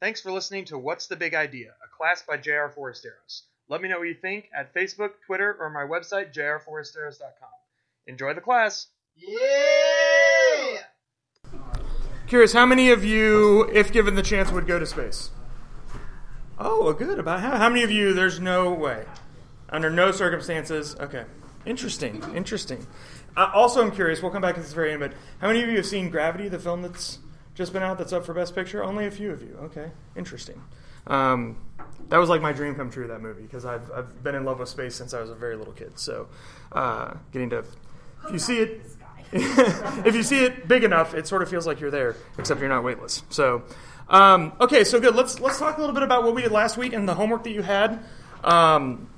Thanks for listening to What's the Big Idea, a class by J.R. Forasteros. Let me know what you think at Facebook, Twitter, or my website, jrforasteros.com. Enjoy the class. Yeah! Curious, how many of you, if given the chance, would go to space? Oh, good. About how, how many of you? There's no way, under no circumstances. Okay, interesting, interesting. Uh, also, I'm curious. We'll come back to this very end, but how many of you have seen Gravity, the film that's just been out, that's up for Best Picture? Only a few of you. Okay, interesting. Um, that was like my dream come true. That movie because I've I've been in love with space since I was a very little kid. So, uh, getting to if you see it. if you see it big enough, it sort of feels like you're there, except you're not weightless. So, um, okay, so good. Let's let's talk a little bit about what we did last week and the homework that you had. Um,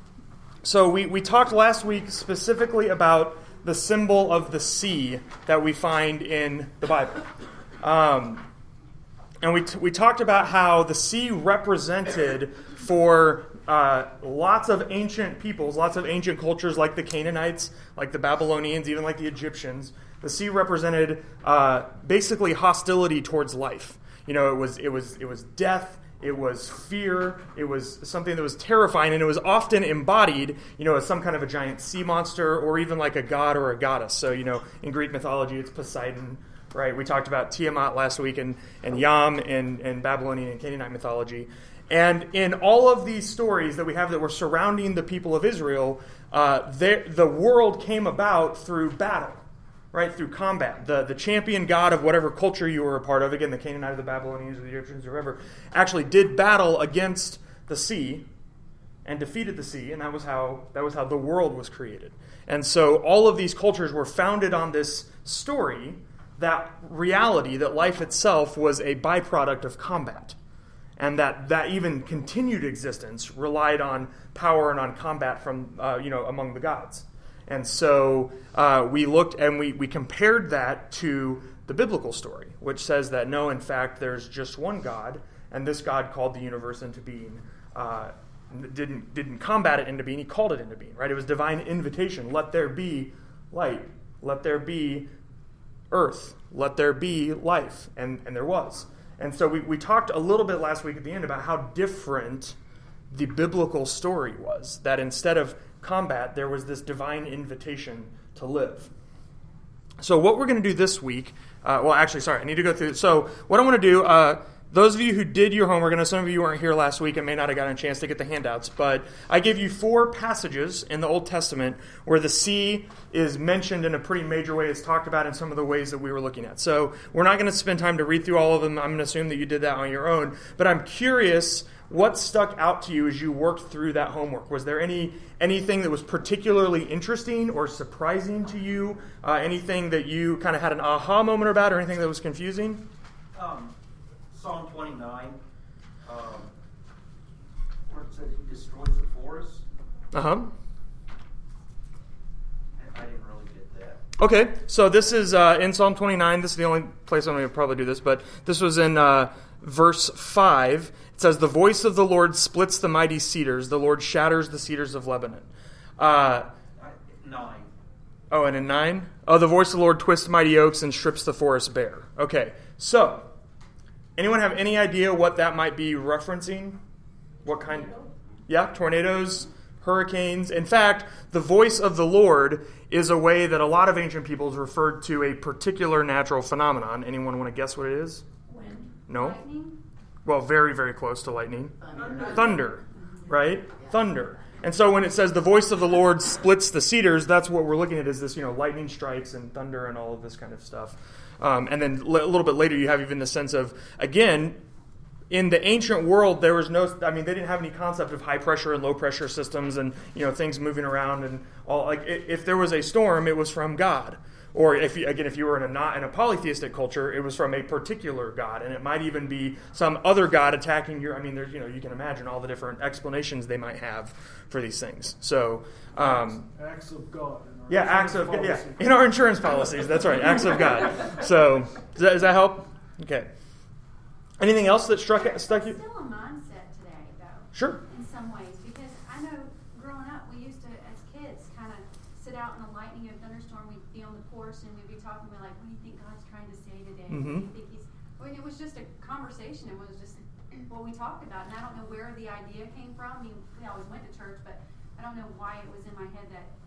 so we we talked last week specifically about the symbol of the sea that we find in the Bible, um, and we t- we talked about how the sea represented for uh, lots of ancient peoples, lots of ancient cultures like the Canaanites, like the Babylonians, even like the Egyptians. The sea represented uh, basically hostility towards life. You know, it was it was it was death. It was fear. It was something that was terrifying, and it was often embodied, you know, as some kind of a giant sea monster, or even like a god or a goddess. So, you know, in Greek mythology, it's Poseidon, right? We talked about Tiamat last week, and and Yam in, in Babylonian and Canaanite mythology. And in all of these stories that we have that were surrounding the people of Israel, uh, the world came about through battle, right? Through combat. The, the champion god of whatever culture you were a part of, again, the Canaanites, the Babylonians, or the Egyptians, or whoever, actually did battle against the sea and defeated the sea, and that was how that was how the world was created. And so all of these cultures were founded on this story, that reality, that life itself was a byproduct of combat and that that even continued existence relied on power and on combat from uh, you know among the gods. And so uh, we looked and we, we compared that to the biblical story, which says that no, in fact, there's just one God, and this God called the universe into being. Uh, didn't didn't combat it into being. He called it into being. Right? It was divine invitation. Let there be light. Let there be earth. Let there be life. And and there was. And so we, we talked a little bit last week at the end about how different the biblical story was. That instead of combat, there was this divine invitation to live. So, what we're going to do this week, uh, well, actually, sorry, I need to go through. So, what I want to do, uh, those of you who did your homework, I know some of you weren't here last week and may not have gotten a chance to get the handouts, but I gave you four passages in the Old Testament where the sea is mentioned in a pretty major way. It's talked about in some of the ways that we were looking at. So we're not going to spend time to read through all of them. I'm going to assume that you did that on your own. But I'm curious what stuck out to you as you worked through that homework. Was there any anything that was particularly interesting or surprising to you? Uh, anything that you kind of had an aha moment about, or anything that was confusing? Um Psalm 29, um, where it says he destroys the forest. Uh huh. I didn't really get that. Okay, so this is uh, in Psalm 29. This is the only place I'm going to probably do this, but this was in uh, verse 5. It says, The voice of the Lord splits the mighty cedars, the Lord shatters the cedars of Lebanon. Uh, nine. Oh, and in 9? Oh, the voice of the Lord twists mighty oaks and strips the forest bare. Okay, so Anyone have any idea what that might be referencing? What kind? Yeah, tornadoes, hurricanes. In fact, the voice of the Lord is a way that a lot of ancient peoples referred to a particular natural phenomenon. Anyone want to guess what it is? Wind. No. Lightning? Well, very, very close to lightning. Thunder. Thunder, mm-hmm. right? Thunder. And so when it says the voice of the Lord splits the cedars, that's what we're looking at is this, you know, lightning strikes and thunder and all of this kind of stuff. Um, and then a little bit later, you have even the sense of, again, in the ancient world, there was no, I mean, they didn't have any concept of high pressure and low pressure systems and, you know, things moving around and all. Like, if there was a storm, it was from God. Or if you, again, if you were in a not in a polytheistic culture, it was from a particular god, and it might even be some other god attacking your. I mean, there's you know you can imagine all the different explanations they might have for these things. So um, acts of God. Yeah, acts of God. Yeah, in our insurance policies. That's right, acts of God. So does that, does that help? Okay. Anything else that struck stuck you? Still a mindset today, though. Sure. In some ways, because I know growing up, we used to, as kids, kind of sit out in the lightning of thunderstorm. We'd be on the porch and we'd be talking. We're like, "What do you think God's trying to say today? Mm-hmm. Do you think He's?" I mean, it was just a conversation. It was just what we talked about, and I don't know where the idea came from. I mean, we always went to church, but I don't know why it was in my head that this is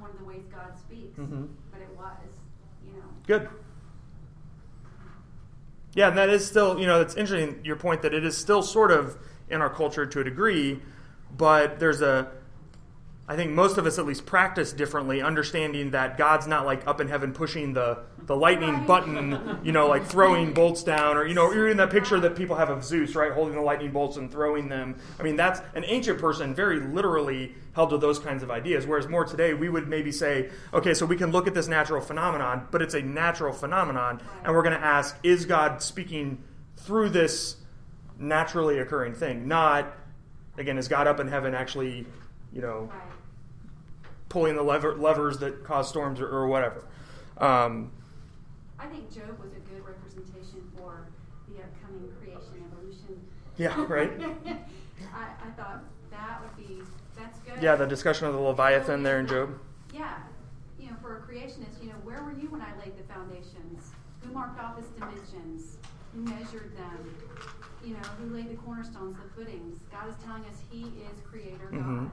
one of the ways God speaks. Mhm. But it was, you know. Good. Yeah, and that is still, you know, it's interesting your point that it is still sort of in our culture to a degree, but there's a I think most of us at least practice differently, understanding that God's not like up in heaven pushing the, the lightning Right. button, you know, like throwing bolts down, or you know, you're in that picture that people have of Zeus, right, holding the lightning bolts and throwing them. I mean, that's an ancient person very literally held to those kinds of ideas. Whereas more today, we would maybe say, okay, so we can look at this natural phenomenon, but it's a natural phenomenon, and we're going to ask, is God speaking through this naturally occurring thing? Not, again, is God up in heaven actually, you know, Right. Pulling the lever, levers that cause storms or, or whatever. Um, I think Job was a good representation for the upcoming creation evolution. Yeah, right. I, I thought that would be that's good. yeah, the discussion of the Leviathan there in Job. Yeah, you know, for a creationist, you know, where were you when I laid the foundations? Who marked off its dimensions? Who measured them? You know, who laid the cornerstones, the footings? God is telling us He is Creator God. Mhm.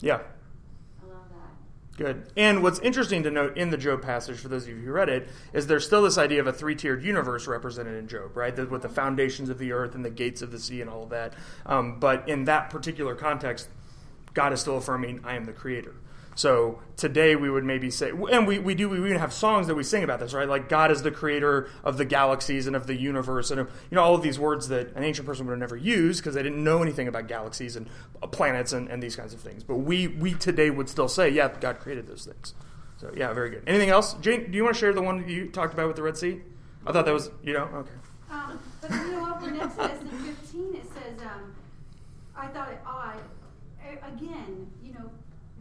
Yeah, I love that. Good. And what's interesting to note in the Job passage, for those of you who read it, is there's still this idea of a three tiered universe represented in Job, right? With the foundations of the earth and the gates of the sea and all of that. Um, but in that particular context, God is still affirming, I am the creator. So today we would maybe say, and we, we do, we even have songs that we sing about this, right? Like God is the creator of the galaxies and of the universe and, you know, all of these words that an ancient person would have never used because they didn't know anything about galaxies and uh, planets and, and these kinds of things. But we, we today would still say, yeah, God created those things. So yeah, very good. Anything else? Jane, do you want to share the one you talked about with the Red Sea? I thought that was, you know, okay. Um, but you know, in Exodus 15, it says, um, I thought it odd. Again, you know,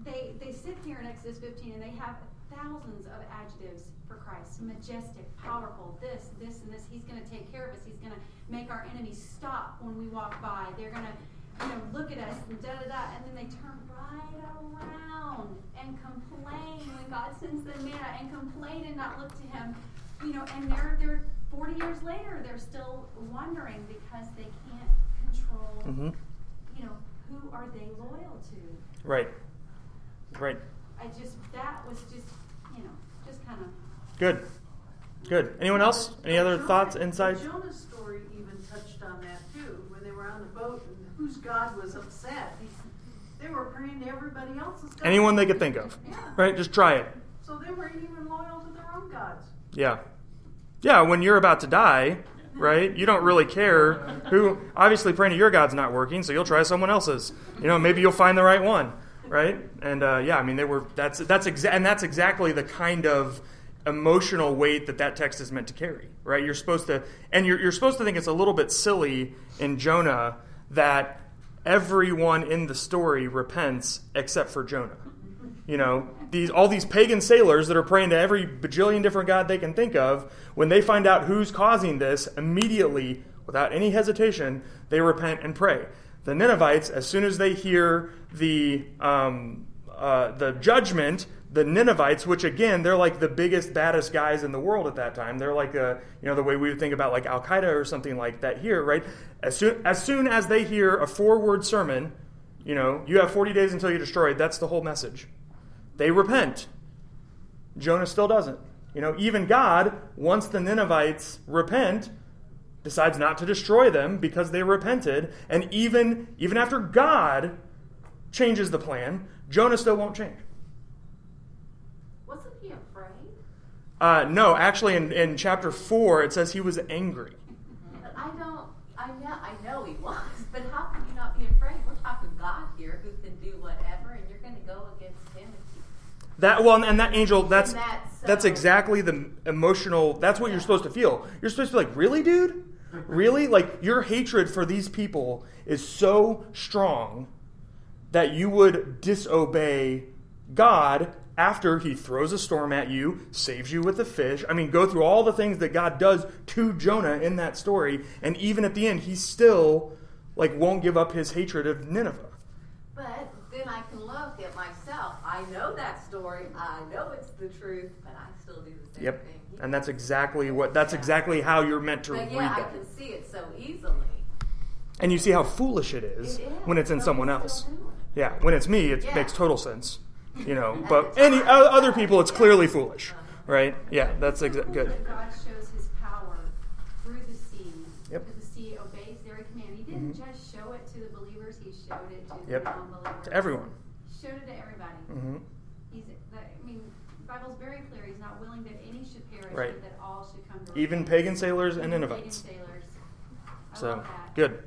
they, they sit here in Exodus 15 and they have thousands of adjectives for Christ majestic, powerful, this, this, and this. He's going to take care of us. He's going to make our enemies stop when we walk by. They're going to, you know, look at us and da da da. And then they turn right around and complain when God sends them manna and complain and not look to Him you know, and they're they're 40 years later, they're still wondering because they can't control, hmm you know, who are they loyal to? Right. Right. I just that was just, you know, just kind of Good. Good. Anyone else? Any other Jonah- thoughts, the insights? Jonah's story even touched on that too. When they were on the boat and whose God was upset, they were praying to everybody else's God. Anyone they could think of. Yeah. Right? Just try it. So they weren't even loyal to their own gods. Yeah. Yeah, when you're about to die, right? You don't really care who. Obviously, praying to your God's not working, so you'll try someone else's. You know, maybe you'll find the right one, right? And uh, yeah, I mean, they were. That's that's exa- and that's exactly the kind of emotional weight that that text is meant to carry, right? You're supposed to, and you're you're supposed to think it's a little bit silly in Jonah that everyone in the story repents except for Jonah. You know, these all these pagan sailors that are praying to every bajillion different god they can think of, when they find out who's causing this, immediately, without any hesitation, they repent and pray. The Ninevites, as soon as they hear the um, uh, the judgment, the Ninevites, which again they're like the biggest, baddest guys in the world at that time. They're like a, you know the way we would think about like Al Qaeda or something like that here, right? As soon as soon as they hear a four word sermon, you know, you have forty days until you're destroyed. That's the whole message. They repent. Jonah still doesn't. You know, even God, once the Ninevites repent, decides not to destroy them because they repented. And even, even after God changes the plan, Jonah still won't change. Wasn't he afraid? Uh, no, actually, in, in chapter 4, it says he was angry. But I don't. I know. I know he was. But how can you not be afraid? We're talking God here, who can do whatever, and you're going to go against him. That well, and that angel, that's that's so- that's exactly the emotional. That's what you're supposed to feel. You're supposed to be like, really, dude, really, like your hatred for these people is so strong that you would disobey God after He throws a storm at you, saves you with the fish. I mean, go through all the things that God does to Jonah in that story, and even at the end, He still like won't give up His hatred of Nineveh. but then I can love him myself. I know that story. I know it's the truth, but I still do the same Yep. thing. He- And that's exactly what that's Yeah. exactly how you're meant to But read yeah, I can see it so easily. and you see how foolish it is, It is, when it's in someone else. Still do it. Yeah, when it's me, it Yeah. makes total sense. You know, but any other people, it's clearly foolish, right? Yeah, that's exa- good. God shows His power through the sea. Yep. That the sea obeys every command. He didn't Mhm. just show it to the believers; He showed it to Yep. the non-believers. To everyone. Showed it to everybody. hmm He's. I mean, the Bible's very clear. He's not willing that any should perish, Right. but that all should come to Even pagan sailors and Ninevites. pagan sailors. I So good.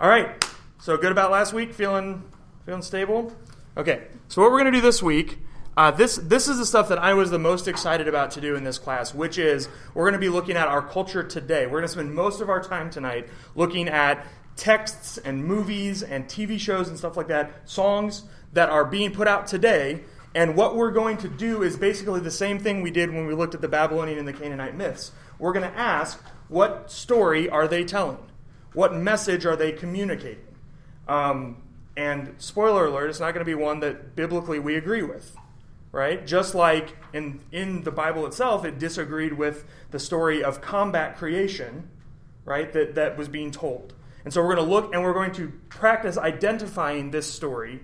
All right. So good about last week. Feeling feeling stable. Okay. So what we're gonna do this week. Uh, this this is the stuff that I was the most excited about to do in this class, which is we're going to be looking at our culture today. We're going to spend most of our time tonight looking at texts and movies and TV shows and stuff like that, songs that are being put out today. And what we're going to do is basically the same thing we did when we looked at the Babylonian and the Canaanite myths. We're going to ask, what story are they telling? What message are they communicating? Um, and spoiler alert, it's not going to be one that biblically we agree with, right? Just like in, in the Bible itself, it disagreed with the story of combat creation, right, that, that was being told. And so we're going to look and we're going to practice identifying this story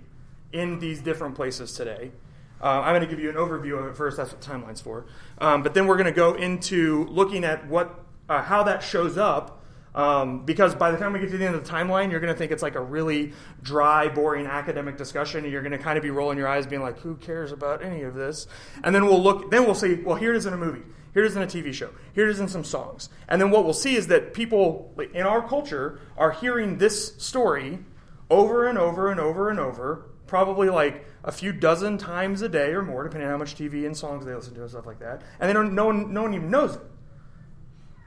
in these different places today. Uh, I'm going to give you an overview of it first. That's what timeline's for. Um, but then we're going to go into looking at what, uh, how that shows up um, because by the time we get to the end of the timeline, you're going to think it's like a really dry, boring academic discussion, and you're going to kind of be rolling your eyes, being like, "Who cares about any of this?" And then we'll look. Then we'll see. Well, here it is in a movie. Here it is in a TV show. Here it is in some songs. And then what we'll see is that people in our culture are hearing this story over and over and over and over, probably like a few dozen times a day or more, depending on how much TV and songs they listen to and stuff like that. And they don't. No one. No one even knows it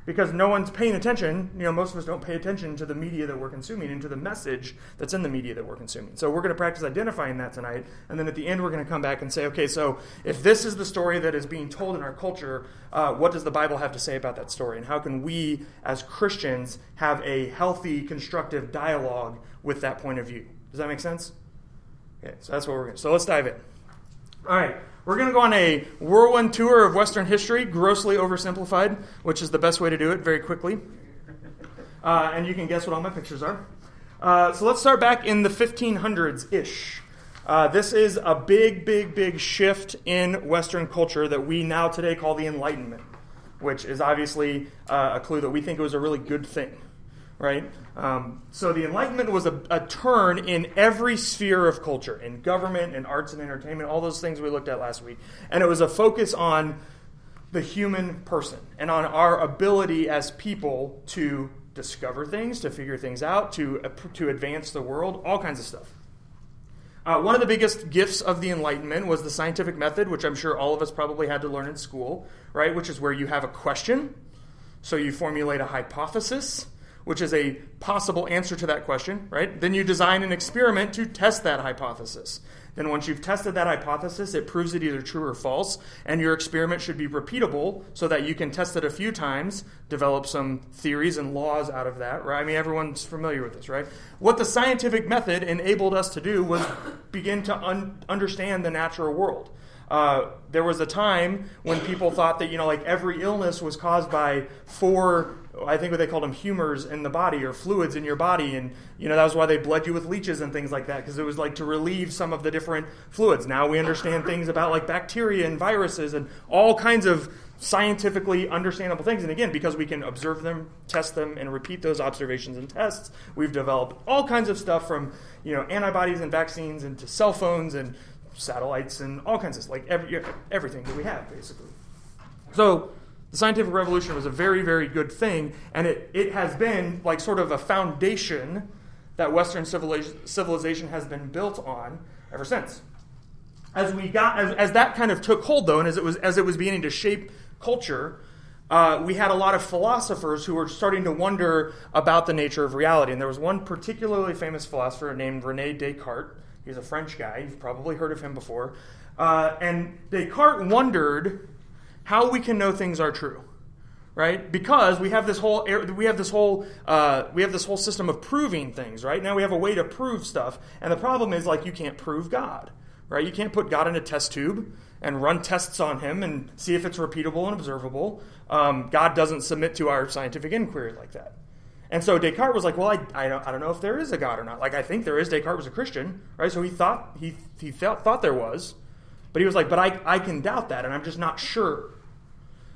because no one's paying attention. You know, most of us don't pay attention to the media that we're consuming and to the message that's in the media that we're consuming. So we're going to practice identifying that tonight, and then at the end we're going to come back and say, okay, so if this is the story that is being told in our culture, uh, what does the Bible have to say about that story, and how can we as Christians have a healthy, constructive dialogue with that point of view? Does that make sense? Okay, so that's what we're going to. So let's dive in. All right, we're going to go on a whirlwind tour of Western history, grossly oversimplified, which is the best way to do it very quickly. Uh, and you can guess what all my pictures are. Uh, so let's start back in the 1500s ish. Uh, this is a big, big, big shift in Western culture that we now today call the Enlightenment, which is obviously uh, a clue that we think it was a really good thing right? Um, so the Enlightenment was a, a, turn in every sphere of culture, in government, in arts and entertainment, all those things we looked at last week. And it was a focus on the human person and on our ability as people to discover things, to figure things out, to, uh, to advance the world, all kinds of stuff. Uh, one of the biggest gifts of the Enlightenment was the scientific method, which I'm sure all of us probably had to learn in school, right? Which is where you have a question, so you formulate a hypothesis, which is a possible answer to that question, right? Then you design an experiment to test that hypothesis. Then, once you've tested that hypothesis, it proves it either true or false, and your experiment should be repeatable so that you can test it a few times, develop some theories and laws out of that, right? I mean, everyone's familiar with this, right? What the scientific method enabled us to do was begin to un- understand the natural world. Uh, there was a time when people thought that you know like every illness was caused by four I think what they called them humors in the body or fluids in your body. And you know that was why they bled you with leeches and things like that because it was like to relieve some of the different fluids. Now we understand things about like bacteria and viruses and all kinds of scientifically understandable things. And again because we can observe them test them and repeat those observations and tests we've developed all kinds of stuff from you know antibodies and vaccines into cell phones and satellites and all kinds of like every, everything that we have basically. So the scientific revolution was a very very good thing, and it it has been like sort of a foundation that Western civilization has been built on ever since. As we got as, as that kind of took hold though, and as it was as it was beginning to shape culture. Uh, we had a lot of philosophers who were starting to wonder about the nature of reality. And there was one particularly famous philosopher named Rene Descartes, He's a French guy. You've probably heard of him before. Uh, and Descartes wondered how we can know things are true, right? Because we have this whole we have this whole uh, we have this whole system of proving things, right? Now we have a way to prove stuff, and the problem is like you can't prove God, right? You can't put God in a test tube and run tests on him and see if it's repeatable and observable. Um, God doesn't submit to our scientific inquiry like that. And so Descartes was like, well, I, I, don't, I don't know if there is a God or not. Like, I think there is. Descartes was a Christian, right? So he thought he, he felt, thought there was. But he was like, but I, I can doubt that, and I'm just not sure.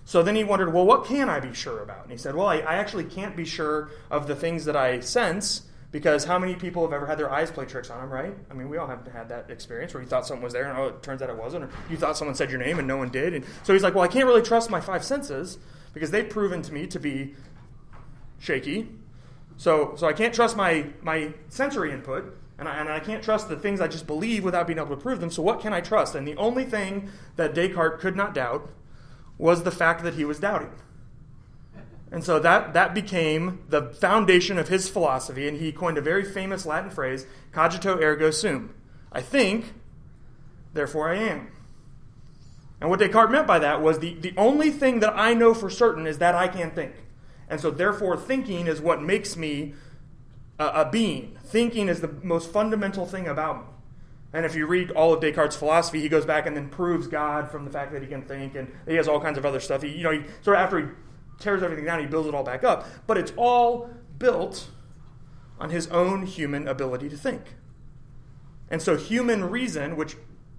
So then he wondered, well, what can I be sure about? And he said, well, I, I actually can't be sure of the things that I sense because how many people have ever had their eyes play tricks on them, right? I mean, we all have had that experience where you thought something was there and oh, it turns out it wasn't, or you thought someone said your name and no one did. And so he's like, well, I can't really trust my five senses because they've proven to me to be shaky. So, so I can't trust my, my sensory input, and I, and I can't trust the things I just believe without being able to prove them. So, what can I trust? And the only thing that Descartes could not doubt was the fact that he was doubting. And so that, that became the foundation of his philosophy, and he coined a very famous Latin phrase, cogito ergo sum. I think, therefore I am. And what Descartes meant by that was the, the only thing that I know for certain is that I can think. And so, therefore, thinking is what makes me a, a being. Thinking is the most fundamental thing about me. And if you read all of Descartes' philosophy, he goes back and then proves God from the fact that he can think, and he has all kinds of other stuff. He, you know, he, sort of after he tears everything down, he builds it all back up. But it's all built on his own human ability to think. And so, human reason, which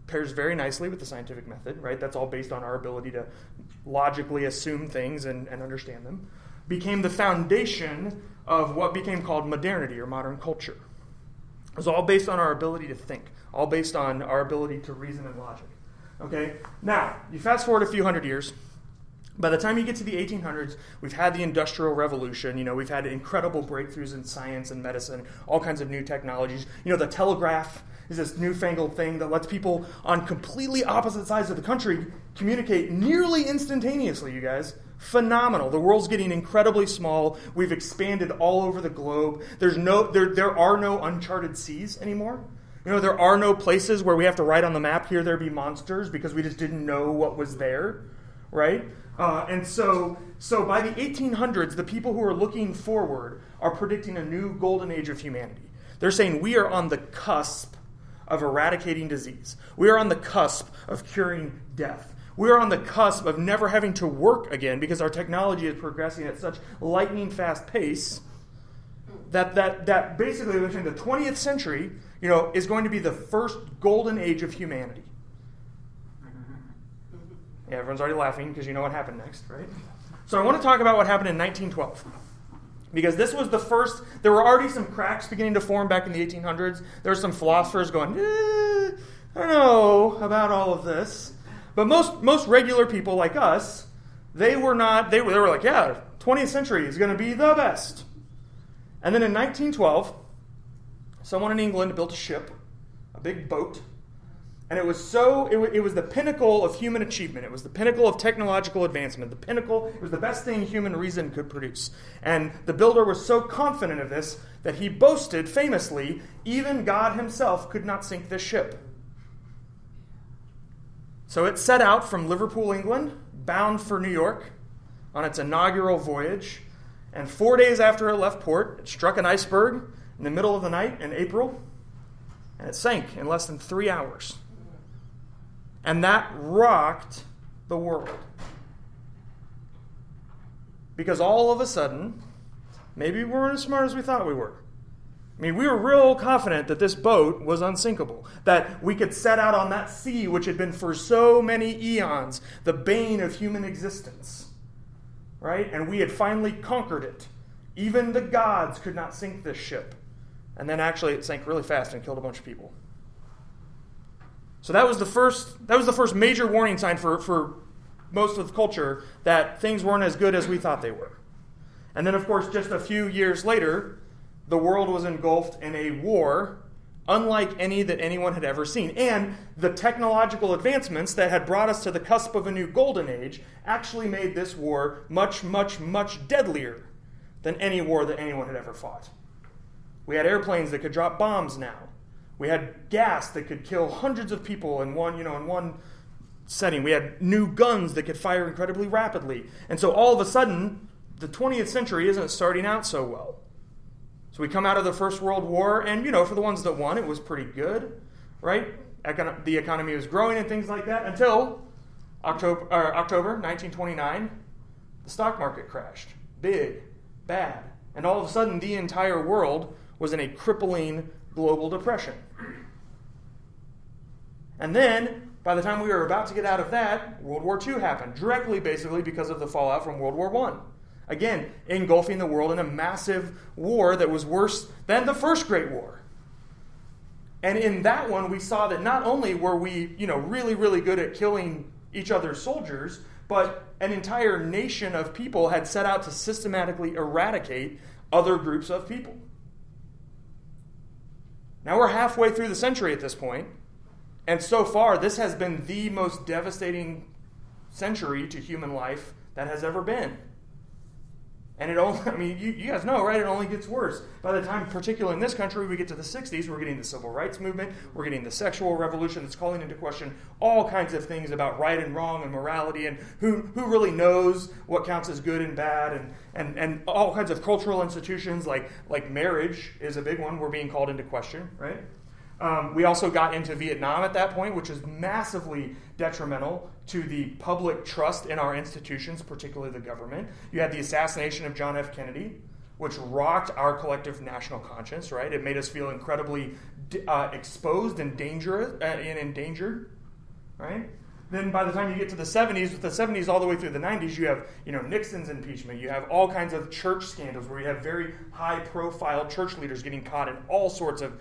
pairs very nicely with the scientific method, right? That's all based on our ability to logically assume things and, and understand them, became the foundation of what became called modernity or modern culture. It was all based on our ability to think, all based on our ability to reason and logic. Okay? Now, you fast forward a few hundred years, by the time you get to the 1800s, we've had the Industrial Revolution. You know, we've had incredible breakthroughs in science and medicine, all kinds of new technologies. You know, the telegraph is this newfangled thing that lets people on completely opposite sides of the country communicate nearly instantaneously, you guys. Phenomenal. The world's getting incredibly small. We've expanded all over the globe. There's no there there are no uncharted seas anymore. You know, there are no places where we have to write on the map here there be monsters because we just didn't know what was there, right? Uh, and so, so by the 1800s, the people who are looking forward are predicting a new golden age of humanity. They're saying we are on the cusp of eradicating disease. We are on the cusp of curing death. We are on the cusp of never having to work again because our technology is progressing at such lightning fast pace that, that, that basically the 20th century you know, is going to be the first golden age of humanity. Yeah, everyone's already laughing because you know what happened next, right? So I want to talk about what happened in 1912. Because this was the first, there were already some cracks beginning to form back in the 1800s. There were some philosophers going, eh, I don't know about all of this. But most, most regular people like us, they were not, they were, they were like, yeah, 20th century is going to be the best. And then in 1912, someone in England built a ship, a big boat, and it was so, it, it, was the pinnacle of human achievement. It was the pinnacle of technological advancement. The pinnacle, it was the best thing human reason could produce. And the builder was so confident of this that he boasted famously, even God himself could not sink this ship. So it set out from Liverpool, England, bound for New York on its inaugural voyage. And four days after it left port, it struck an iceberg in the middle of the night in April, and it sank in less than three hours. And that rocked the world. Because all of a sudden, maybe we weren't as smart as we thought we were. I mean, we were real confident that this boat was unsinkable, that we could set out on that sea which had been for so many eons the bane of human existence. Right? And we had finally conquered it. Even the gods could not sink this ship. And then actually it sank really fast and killed a bunch of people. So that was the first that was the first major warning sign for, for most of the culture that things weren't as good as we thought they were. And then of course just a few years later, the world was engulfed in a war unlike any that anyone had ever seen. And the technological advancements that had brought us to the cusp of a new golden age actually made this war much, much, much deadlier than any war that anyone had ever fought. We had airplanes that could drop bombs now. We had gas that could kill hundreds of people in one, you know, in one setting. We had new guns that could fire incredibly rapidly. And so all of a sudden, the 20th century isn't starting out so well. So we come out of the First World War, and, you know, for the ones that won, it was pretty good, right? The economy was growing and things like that until October, October 1929, the stock market crashed. Big, bad, And all of a sudden, the entire world was in a crippling global depression. And then, by the time we were about to get out of that, World War II happened, directly basically because of the fallout from World War I. Again, engulfing the world in a massive war that was worse than the First Great War. And in that one, we saw that not only were we, you know, really, really good at killing each other's soldiers, but an entire nation of people had set out to systematically eradicate other groups of people. Now we're halfway through the century at this point, and so far, this has been the most devastating century to human life that has ever been. And it only, I mean, you, you, guys know, right? It only gets worse. By the time, particularly in this country, we get to the 60s, we're getting the civil rights movement, we're getting the sexual revolution that's calling into question all kinds of things about right and wrong and morality and who, who really knows what counts as good and bad, and, and, and all kinds of cultural institutions like, like marriage is a big one we're being called into question, right? Um, we also got into Vietnam at that point, which is massively detrimental to the public trust in our institutions, particularly the government. You had the assassination of John F. Kennedy, which rocked our collective national conscience, right? It made us feel incredibly uh, exposed and dangerous uh, and endangered, right? Then by the time you get to the 70s, with the 70s all the way through the 90s, you have you know Nixon's impeachment. You have all kinds of church scandals where you have very high-profile church leaders getting caught in all sorts of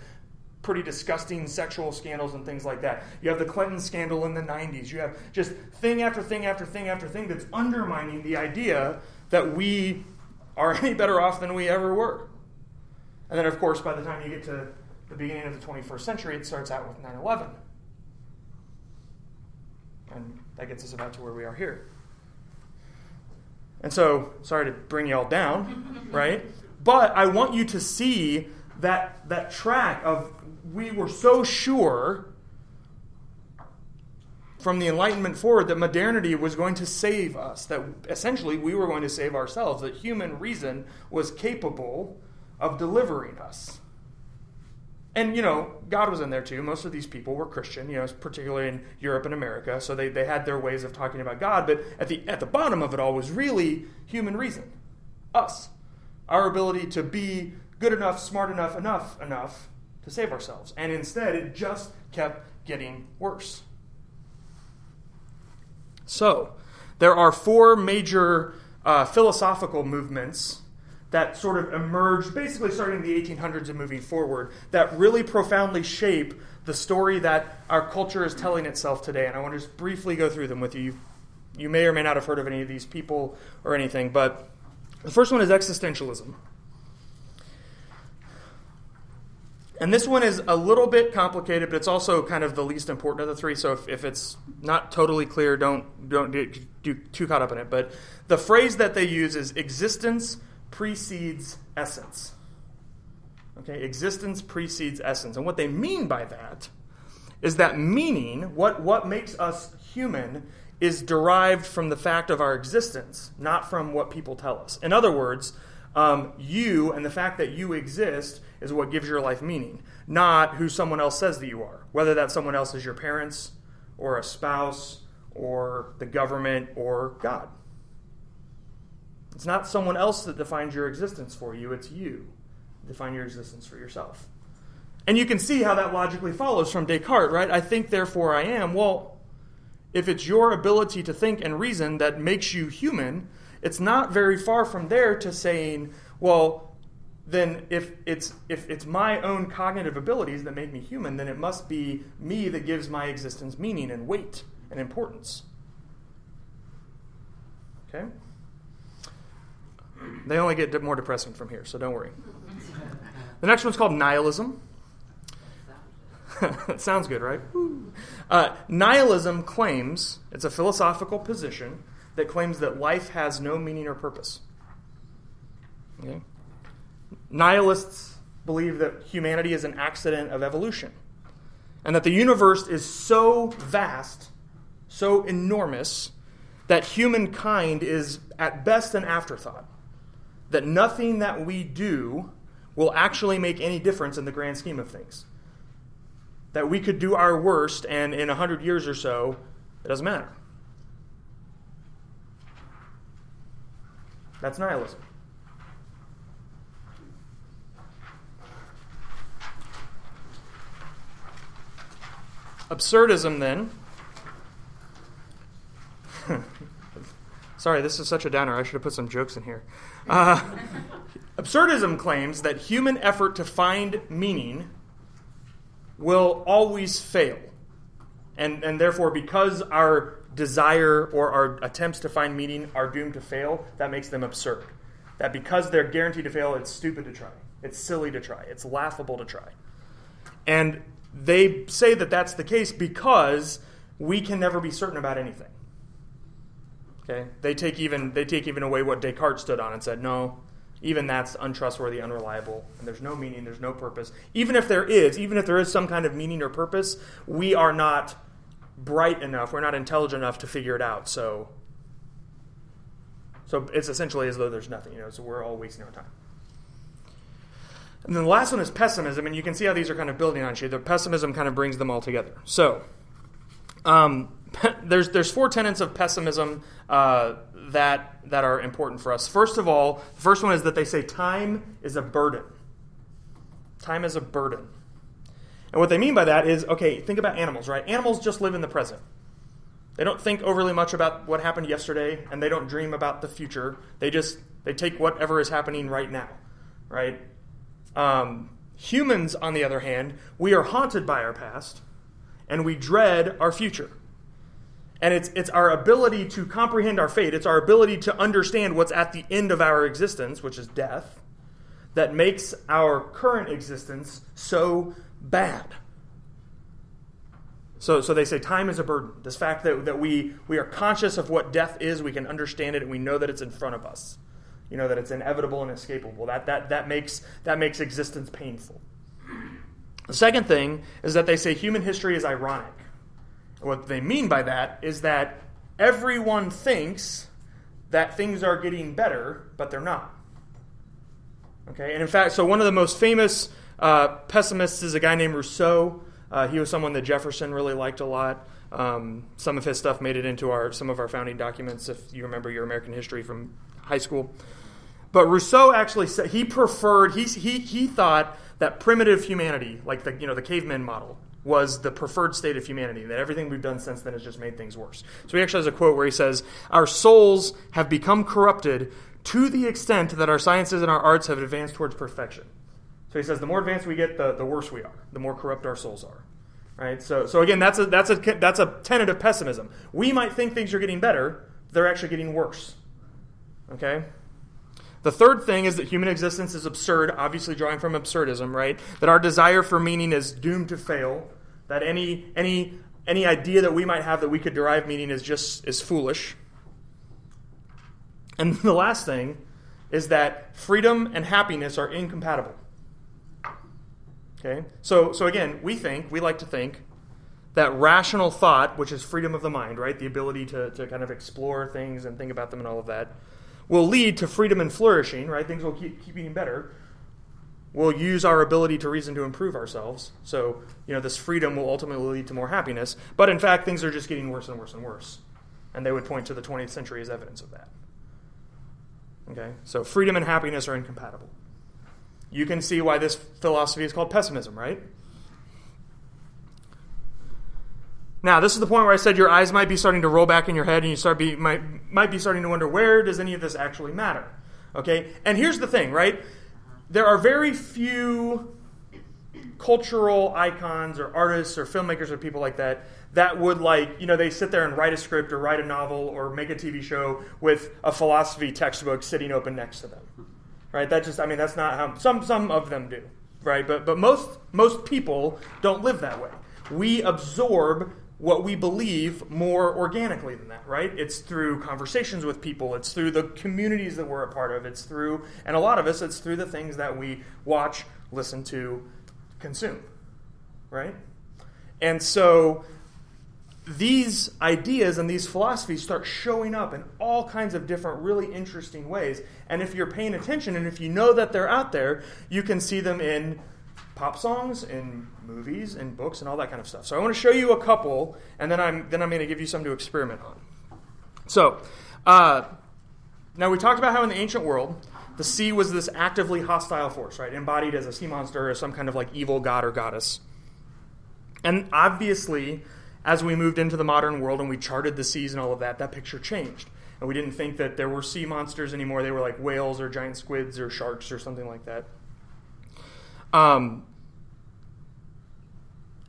pretty disgusting sexual scandals and things like that. You have the Clinton scandal in the 90s. You have just thing after thing after thing after thing that's undermining the idea that we are any better off than we ever were. And then, of course, by the time you get to the beginning of the 21st century, it starts out with 9 11. And that gets us about to where we are here. And so, sorry to bring you all down, right? But I want you to see that, that track of we were so sure from the Enlightenment forward that modernity was going to save us, that essentially we were going to save ourselves, that human reason was capable of delivering us. And, you know, God was in there too. Most of these people were Christian, you know, particularly in Europe and America, so they, they had their ways of talking about God, but at the, at the bottom of it all was really human reason us. Our ability to be good enough, smart enough, enough, enough to save ourselves. And instead, it just kept getting worse. So, there are four major uh, philosophical movements that sort of emerged basically starting in the 1800s and moving forward that really profoundly shape the story that our culture is telling itself today. And I want to just briefly go through them with you. You may or may not have heard of any of these people or anything, but the first one is existentialism. And this one is a little bit complicated, but it's also kind of the least important of the three. So if, if it's not totally clear, don't don't get too caught up in it. But the phrase that they use is existence precedes essence. Okay, existence precedes essence. And what they mean by that is that meaning, what, what makes us human, is derived from the fact of our existence, not from what people tell us. In other words, um, you and the fact that you exist is what gives your life meaning, not who someone else says that you are. Whether that someone else is your parents, or a spouse, or the government, or God. It's not someone else that defines your existence for you, it's you. Define your existence for yourself. And you can see how that logically follows from Descartes, right? I think, therefore I am. Well, if it's your ability to think and reason that makes you human, it's not very far from there to saying, well, then if it's if it's my own cognitive abilities that make me human, then it must be me that gives my existence meaning and weight and importance. Okay? They only get more depressing from here, so don't worry. The next one's called nihilism. sounds good, right? Uh, nihilism claims, it's a philosophical position that claims that life has no meaning or purpose. Okay? Nihilists believe that humanity is an accident of evolution and that the universe is so vast, so enormous, that humankind is at best an afterthought. That nothing that we do will actually make any difference in the grand scheme of things. That we could do our worst, and in a hundred years or so, it doesn't matter. That's nihilism. Absurdism, then. Sorry, this is such a downer. I should have put some jokes in here. Uh, absurdism claims that human effort to find meaning will always fail. And, and therefore, because our desire or our attempts to find meaning are doomed to fail, that makes them absurd. That because they're guaranteed to fail, it's stupid to try. It's silly to try. It's laughable to try. And they say that that's the case because we can never be certain about anything. Okay? They take even they take even away what Descartes stood on and said, no, even that's untrustworthy, unreliable, and there's no meaning, there's no purpose. Even if there is, even if there is some kind of meaning or purpose, we are not bright enough, we're not intelligent enough to figure it out. So so it's essentially as though there's nothing, you know, so we're all wasting our time. And then the last one is pessimism, and you can see how these are kind of building on each other. Pessimism kind of brings them all together. So, um, there's there's four tenets of pessimism uh, that that are important for us. First of all, the first one is that they say time is a burden. Time is a burden, and what they mean by that is okay. Think about animals, right? Animals just live in the present. They don't think overly much about what happened yesterday, and they don't dream about the future. They just they take whatever is happening right now, right? Um, humans, on the other hand, we are haunted by our past, and we dread our future. And it's, it's our ability to comprehend our fate, it's our ability to understand what's at the end of our existence, which is death, that makes our current existence so bad. So, so they say time is a burden. This fact that, that we, we are conscious of what death is, we can understand it, and we know that it's in front of us. You know that it's inevitable and escapable. That, that, that, makes, that makes existence painful. The second thing is that they say human history is ironic. What they mean by that is that everyone thinks that things are getting better, but they're not. Okay, and in fact, so one of the most famous uh, pessimists is a guy named Rousseau. Uh, he was someone that Jefferson really liked a lot. Um, some of his stuff made it into our some of our founding documents, if you remember your American history from high school. But Rousseau actually said he preferred he he he thought that primitive humanity, like the you know the caveman model, was the preferred state of humanity, that everything we've done since then has just made things worse. So he actually has a quote where he says, Our souls have become corrupted to the extent that our sciences and our arts have advanced towards perfection. So he says, the more advanced we get, the, the worse we are, the more corrupt our souls are. Right? So, so again, that's a, that's, a, that's a tenet of pessimism. We might think things are getting better, they're actually getting worse. Okay? The third thing is that human existence is absurd, obviously drawing from absurdism, right? That our desire for meaning is doomed to fail. That any any any idea that we might have that we could derive meaning is just is foolish. And the last thing is that freedom and happiness are incompatible. Okay? So so again, we think, we like to think that rational thought, which is freedom of the mind, right? The ability to, to kind of explore things and think about them and all of that will lead to freedom and flourishing, right? Things will keep, keep getting better. We'll use our ability to reason to improve ourselves. So, you know, this freedom will ultimately lead to more happiness. But in fact, things are just getting worse and worse and worse. And they would point to the 20th century as evidence of that. Okay? So, freedom and happiness are incompatible. You can see why this philosophy is called pessimism, right? Now, this is the point where I said your eyes might be starting to roll back in your head and you start be, might, might be starting to wonder where does any of this actually matter? Okay? And here's the thing, right? There are very few cultural icons or artists or filmmakers or people like that that would like, you know, they sit there and write a script or write a novel or make a TV show with a philosophy textbook sitting open next to them. Right? That just I mean that's not how some some of them do. Right? But but most most people don't live that way. We absorb what we believe more organically than that, right? It's through conversations with people, it's through the communities that we're a part of, it's through, and a lot of us, it's through the things that we watch, listen to, consume, right? And so these ideas and these philosophies start showing up in all kinds of different, really interesting ways. And if you're paying attention and if you know that they're out there, you can see them in pop songs in movies and books and all that kind of stuff. So I want to show you a couple, and then I'm then I'm going to give you some to experiment on. So uh, now we talked about how in the ancient world the sea was this actively hostile force, right, embodied as a sea monster or some kind of like evil god or goddess. And obviously, as we moved into the modern world and we charted the seas and all of that, that picture changed. And we didn't think that there were sea monsters anymore. They were like whales or giant squids or sharks or something like that. Um,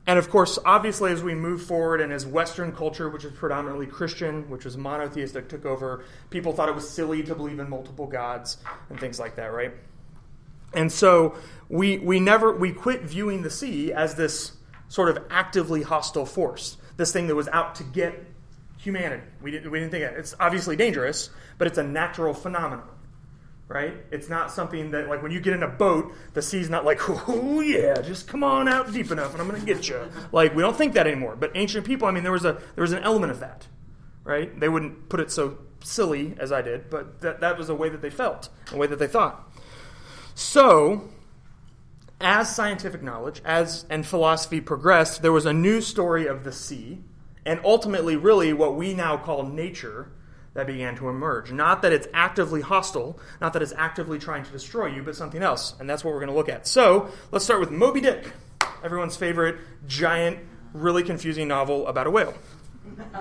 and of course, obviously, as we move forward and as Western culture, which is predominantly Christian, which was monotheistic, took over, people thought it was silly to believe in multiple gods and things like that, right? And so we, we never, we quit viewing the sea as this sort of actively hostile force, this thing that was out to get humanity. We didn't, we didn't think it. It's obviously dangerous, but it's a natural phenomenon right? It's not something that, like, when you get in a boat, the sea's not like, oh, yeah, just come on out deep enough and I'm going to get you. Like, we don't think that anymore. But ancient people, I mean, there was, a, there was an element of that, right? They wouldn't put it so silly as I did, but that, that was a way that they felt, a way that they thought. So, as scientific knowledge as and philosophy progressed, there was a new story of the sea, and ultimately, really, what we now call nature that began to emerge. Not that it's actively hostile, not that it's actively trying to destroy you, but something else. And that's what we're going to look at. So let's start with Moby Dick, everyone's favorite giant, really confusing novel about a whale.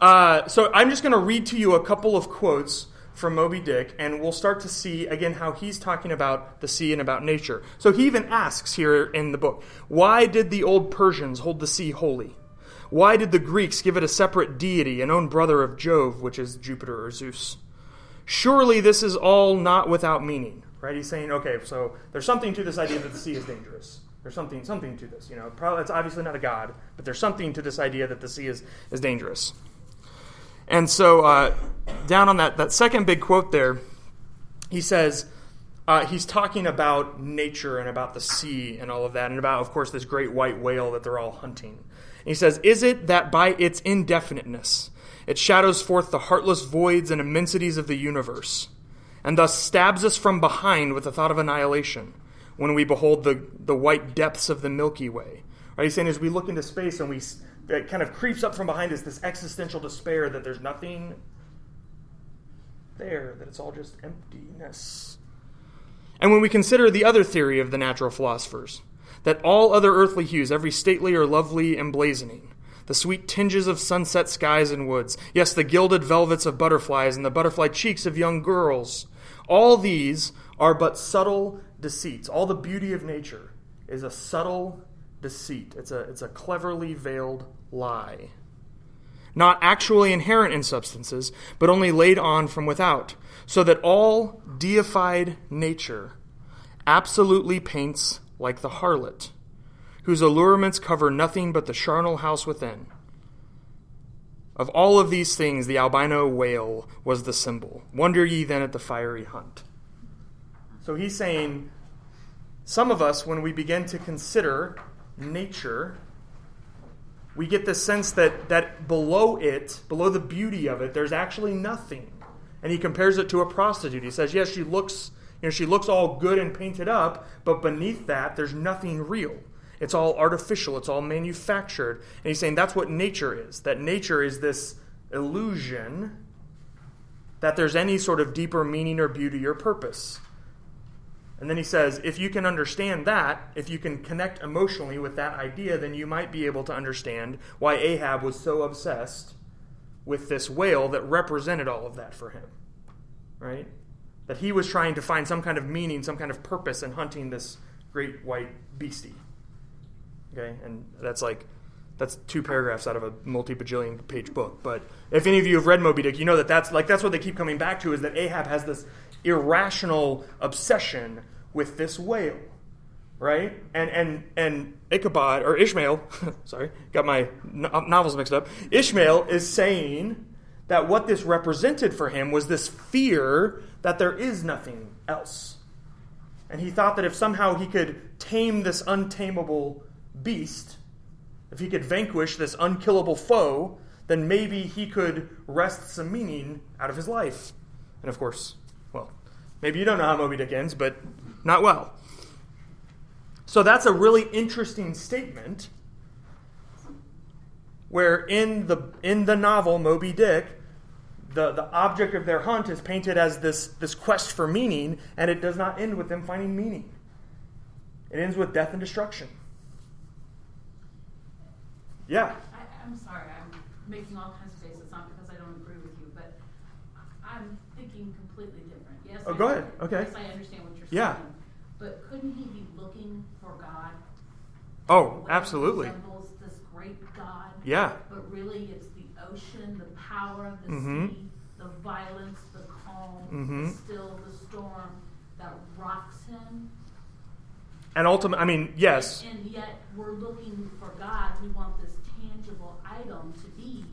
Uh, so I'm just going to read to you a couple of quotes from Moby Dick, and we'll start to see again how he's talking about the sea and about nature. So he even asks here in the book, why did the old Persians hold the sea holy? Why did the Greeks give it a separate deity, an own brother of Jove, which is Jupiter or Zeus? Surely this is all not without meaning, right? He's saying, okay, so there's something to this idea that the sea is dangerous. There's something, something to this. You know, probably it's obviously not a god, but there's something to this idea that the sea is, is dangerous. And so, uh, down on that, that second big quote there, he says, uh, he's talking about nature and about the sea and all of that, and about, of course, this great white whale that they're all hunting he says, Is it that by its indefiniteness it shadows forth the heartless voids and immensities of the universe, and thus stabs us from behind with the thought of annihilation when we behold the, the white depths of the Milky Way? He's saying as we look into space and we it kind of creeps up from behind us this existential despair that there's nothing there, that it's all just emptiness. And when we consider the other theory of the natural philosophers, that all other earthly hues, every stately or lovely emblazoning, the sweet tinges of sunset skies and woods, yes, the gilded velvets of butterflies and the butterfly cheeks of young girls, all these are but subtle deceits. All the beauty of nature is a subtle deceit. It's a, it's a cleverly veiled lie. Not actually inherent in substances, but only laid on from without, so that all deified nature absolutely paints like the harlot, whose allurements cover nothing but the charnel house within. Of all of these things, the albino whale was the symbol. Wonder ye then at the fiery hunt. So he's saying, some of us, when we begin to consider nature, we get the sense that, that below it, below the beauty of it, there's actually nothing. And he compares it to a prostitute. He says, yes, she looks you know, she looks all good and painted up, but beneath that, there's nothing real. It's all artificial, it's all manufactured. And he's saying that's what nature is. That nature is this illusion that there's any sort of deeper meaning or beauty or purpose. And then he says, if you can understand that, if you can connect emotionally with that idea, then you might be able to understand why Ahab was so obsessed with this whale that represented all of that for him. Right? that he was trying to find some kind of meaning, some kind of purpose in hunting this great white beastie. Okay, and that's like that's two paragraphs out of a multi-bajillion page book. But if any of you have read Moby Dick, you know that that's like that's what they keep coming back to is that Ahab has this irrational obsession with this whale, right? And and and Ichabod or Ishmael, sorry, got my novels mixed up. Ishmael is saying that what this represented for him was this fear that there is nothing else. And he thought that if somehow he could tame this untamable beast, if he could vanquish this unkillable foe, then maybe he could wrest some meaning out of his life. And of course, well, maybe you don't know how Moby Dick ends, but not well. So that's a really interesting statement where in the in the novel Moby Dick the, the object of their hunt is painted as this, this quest for meaning, and it does not end with them finding meaning. It ends with death and destruction. Yeah. I, I'm sorry, I'm making all kinds of faces, not because I don't agree with you, but I'm thinking completely different. Yes. Oh, I- go ahead. Okay. Yes, I understand what you're saying. Yeah. But couldn't he be looking for God? Oh, absolutely. Resembles this great God. Yeah. But really, it's the ocean, the power of the Mhm. sea, the violence, the calm, Mhm. the still, the storm that rocks him. And ultimately, I mean, yes. And yet, we're looking for God. We want this tangible item to be,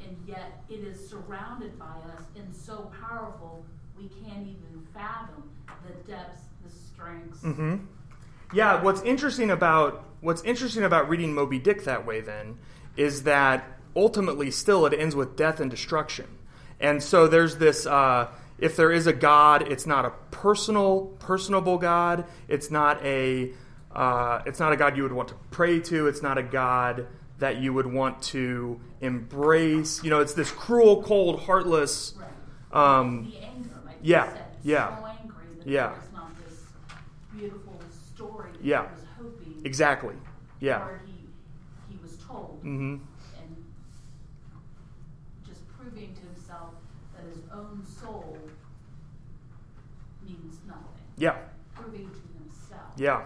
and yet it is surrounded by us and so powerful we can't even fathom the depths, strengths. hmm Yeah, what's interesting about what's interesting about reading Moby Dick that way then is that ultimately still it ends with death and destruction. And so there's this uh, if there is a God, it's not a personal, personable God. It's not a uh, it's not a God you would want to pray to. It's not a God that you would want to embrace. You know, it's this cruel, cold, heartless. Right. Um, the anger, like yeah, yeah. so angry that Yeah. there's not this beautiful story that Yeah. he was hoping exactly. Yeah. or he, he was told. hmm and just proving to himself that his own soul means nothing. Yeah. Proving to himself. Yeah.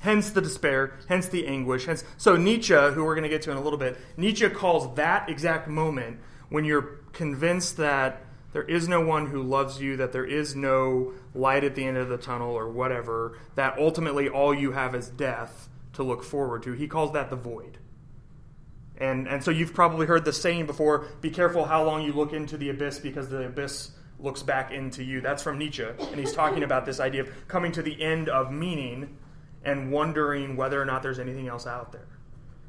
Hence the despair, hence the anguish. Hence, so Nietzsche, who we're going to get to in a little bit, Nietzsche calls that exact moment when you're convinced that there is no one who loves you, that there is no light at the end of the tunnel or whatever, that ultimately all you have is death to look forward to. He calls that the void. And, and so you've probably heard the saying before be careful how long you look into the abyss because the abyss looks back into you. That's from Nietzsche. And he's talking about this idea of coming to the end of meaning and wondering whether or not there's anything else out there.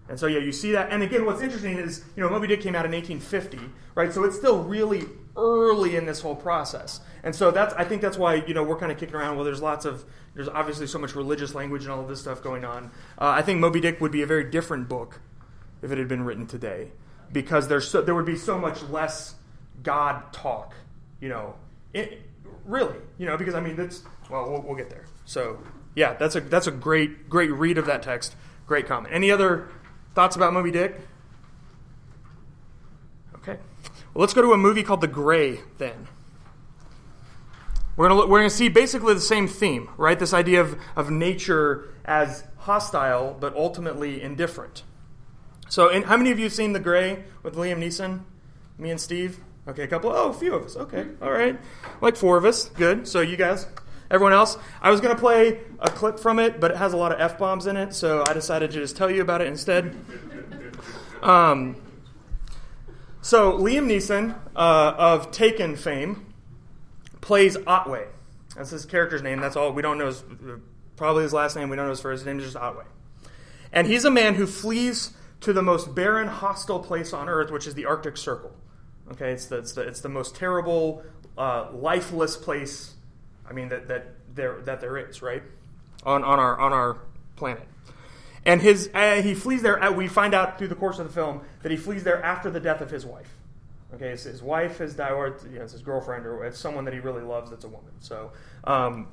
And so, yeah, you see that. And again, what's interesting is, you know, Moby Dick came out in 1850, right? So it's still really early in this whole process. And so that's, I think that's why, you know, we're kind of kicking around. Well, there's lots of, there's obviously so much religious language and all of this stuff going on. Uh, I think Moby Dick would be a very different book if it had been written today because there's so, there would be so much less God talk, you know, it, really, you know, because I mean, that's, well, well, we'll get there. So, yeah, that's a, that's a great, great read of that text. Great comment. Any other thoughts about Moby Dick? Okay. Well, let's go to a movie called The Grey then. We're going we're gonna see basically the same theme, right? This idea of, of nature as hostile, but ultimately indifferent. So, in, how many of you have seen The Grey with Liam Neeson? Me and Steve? Okay, a couple. Oh, a few of us. Okay, all right. Like four of us. Good. So, you guys, everyone else. I was going to play a clip from it, but it has a lot of F bombs in it, so I decided to just tell you about it instead. Um, so, Liam Neeson uh, of Taken fame plays Ottway. That's his character's name. That's all. We don't know probably his last name. We don't know his first. Name just Ottway. And he's a man who flees to the most barren, hostile place on Earth, which is the Arctic Circle. Okay, it's the, it's the, it's the most terrible, uh, lifeless place. I mean that that there that there is right on on our on our planet. And his uh, he flees there. Uh, we find out through the course of the film that he flees there after the death of his wife. Okay, his, his wife has died, or you know, it's his girlfriend, or it's someone that he really loves. That's a woman. So. Um,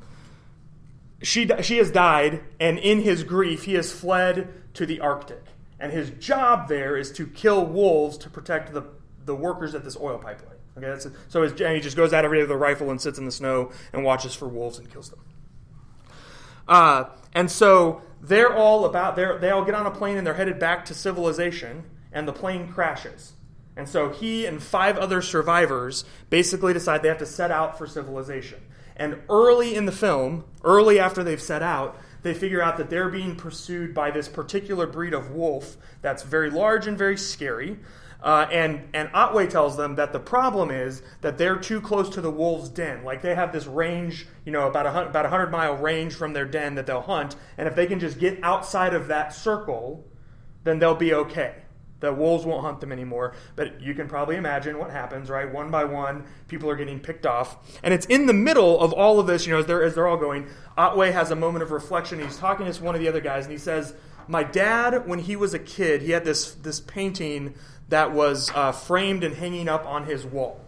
she, she has died, and in his grief, he has fled to the Arctic. And his job there is to kill wolves to protect the, the workers at this oil pipeline. Okay, that's so his, he just goes out every day with a rifle and sits in the snow and watches for wolves and kills them. Uh, and so they're all about they're, they all get on a plane and they're headed back to civilization, and the plane crashes. And so he and five other survivors basically decide they have to set out for civilization. And early in the film, early after they've set out, they figure out that they're being pursued by this particular breed of wolf that's very large and very scary. Uh, and and Ottway tells them that the problem is that they're too close to the wolves' den. Like they have this range, you know, about a about a hundred mile range from their den that they'll hunt. And if they can just get outside of that circle, then they'll be okay. The wolves won't hunt them anymore. But you can probably imagine what happens, right? One by one, people are getting picked off. And it's in the middle of all of this, you know, as they're, as they're all going, Ottway has a moment of reflection. He's talking to one of the other guys, and he says, My dad, when he was a kid, he had this, this painting that was uh, framed and hanging up on his wall.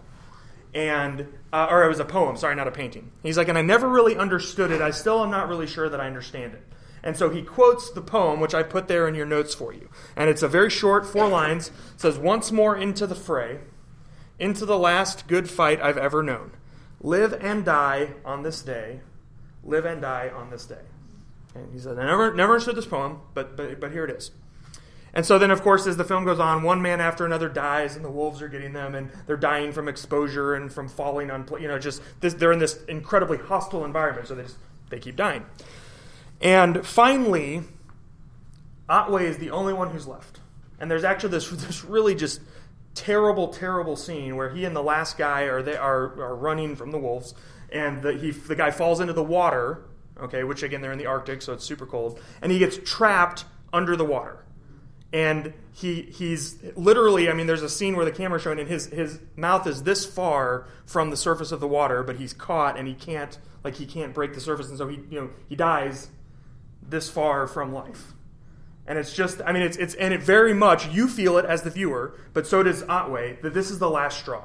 And, uh, or it was a poem, sorry, not a painting. He's like, and I never really understood it. I still am not really sure that I understand it. And so he quotes the poem, which I put there in your notes for you. And it's a very short, four lines. It says, Once more into the fray, into the last good fight I've ever known. Live and die on this day. Live and die on this day. And he said, I never, never understood this poem, but, but, but here it is. And so then, of course, as the film goes on, one man after another dies, and the wolves are getting them, and they're dying from exposure and from falling on, you know, just this, they're in this incredibly hostile environment, so they just they keep dying. And finally, Ottway is the only one who's left. And there's actually this this really just terrible, terrible scene where he and the last guy are they are, are running from the wolves, and the, he the guy falls into the water. Okay, which again they're in the Arctic, so it's super cold, and he gets trapped under the water and he he's literally i mean there's a scene where the camera's showing and his his mouth is this far from the surface of the water but he's caught and he can't like he can't break the surface. And so he you know he dies this far from life. And it's just i mean it's it's and it very much you feel it as the viewer but so does ottway that this is the last straw.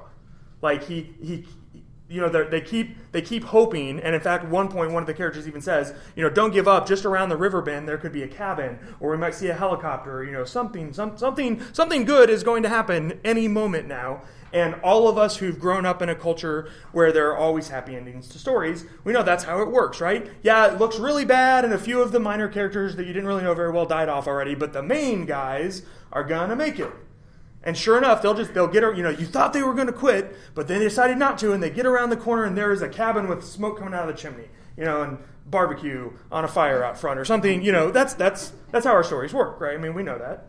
Like he he you know they keep they keep hoping and in fact one point one of the characters even says you know don't give up just around the river bend there could be a cabin or we might see a helicopter you know something some, something something good is going to happen any moment now. And all of us who've grown up in a culture where there are always happy endings to stories we know that's how it works right? Yeah it looks really bad and a few of the minor characters that you didn't really know very well died off already but the main guys are gonna make it and sure enough, they'll just they'll get her. you know you thought they were going to quit, but they decided not to, and they get around the corner and there is a cabin with smoke coming out of the chimney, you know, and barbecue on a fire out front or something. You know, that's that's that's how our stories work, right? I mean, we know that.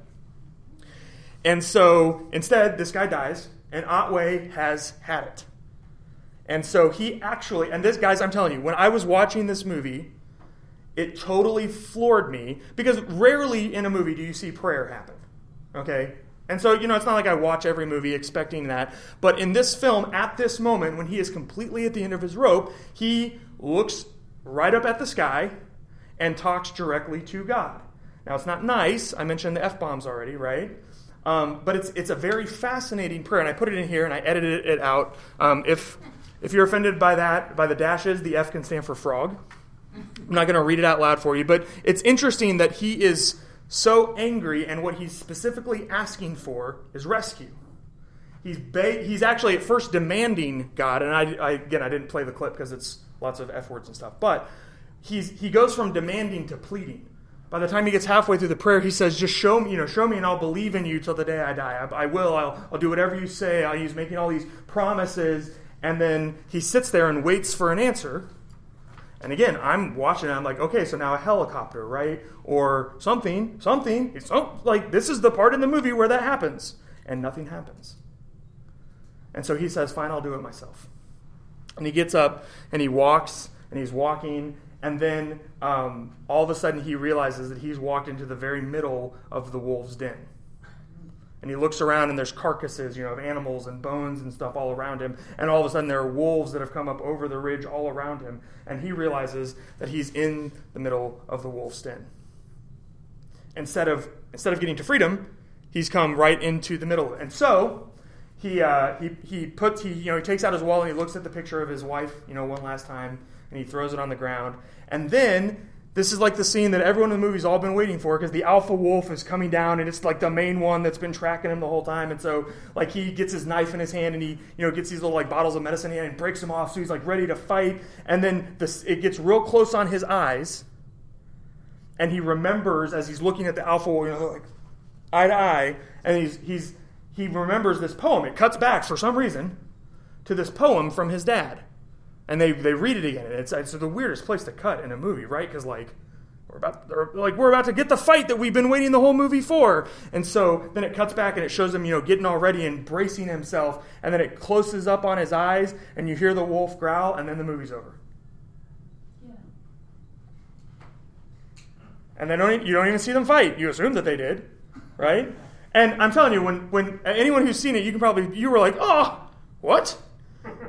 And so instead, this guy dies, and Ottway has had it. And so he actually, and this guys, I'm telling you, when I was watching this movie, it totally floored me because rarely in a movie do you see prayer happen. Okay, and so, you know, it's not like I watch every movie expecting that. But in this film, at this moment, when he is completely at the end of his rope, he looks right up at the sky and talks directly to God. Now, it's not nice. I mentioned the F bombs already, right? Um, but it's, it's a very fascinating prayer. And I put it in here and I edited it out. Um, if, if you're offended by that, by the dashes, the F can stand for frog. I'm not going to read it out loud for you, but it's interesting that he is so angry, and what he's specifically asking for is rescue. He's, ba- he's actually at first demanding God, and I, I again, I didn't play the clip because it's lots of F words and stuff, but he's, he goes from demanding to pleading. By the time he gets halfway through the prayer, he says, "Just show me, you know, show me, and I'll believe in you till the day I die. I, I will. I'll, I'll do whatever you say." he's making all these promises, and then he sits there and waits for an answer. And again, I'm watching. I'm like, okay, so now a helicopter, right, or something, something. It's oh, like this is the part in the movie where that happens, and nothing happens. And so he says, "Fine, I'll do it myself." And he gets up and he walks and he's walking, and then um, all of a sudden he realizes that he's walked into the very middle of the wolf's den. And he looks around and there's carcasses, you know, of animals and bones and stuff all around him. And all of a sudden there are wolves that have come up over the ridge all around him. And he realizes that he's in the middle of the wolf's den. Instead of instead of getting to freedom, he's come right into the middle. And so he uh, he he puts he you know he takes out his wallet and he looks at the picture of his wife, you know, one last time, and he throws it on the ground. And then this is like the scene that everyone in the movie's all been waiting for because the alpha wolf is coming down and it's like the main one that's been tracking him the whole time. And so like he gets his knife in his hand and he you know gets these little like bottles of medicine in and breaks them off so he's like ready to fight. And then this it gets real close on his eyes. And he remembers as he's looking at the alpha wolf, you know, like eye to eye, and he's he's he remembers this poem. It cuts back for some reason to this poem from his dad and they they read it again. And it's it's the weirdest place to cut in a movie, right? Because like we're about like we're about to get the fight that we've been waiting the whole movie for, and so then it cuts back and it shows him you know getting all ready and bracing himself, and then it closes up on his eyes, and you hear the wolf growl, and then the movie's over. Yeah. And then you don't even see them fight. You assume that they did, right? And I'm telling you, when when anyone who's seen it, you can probably you were like, oh, what?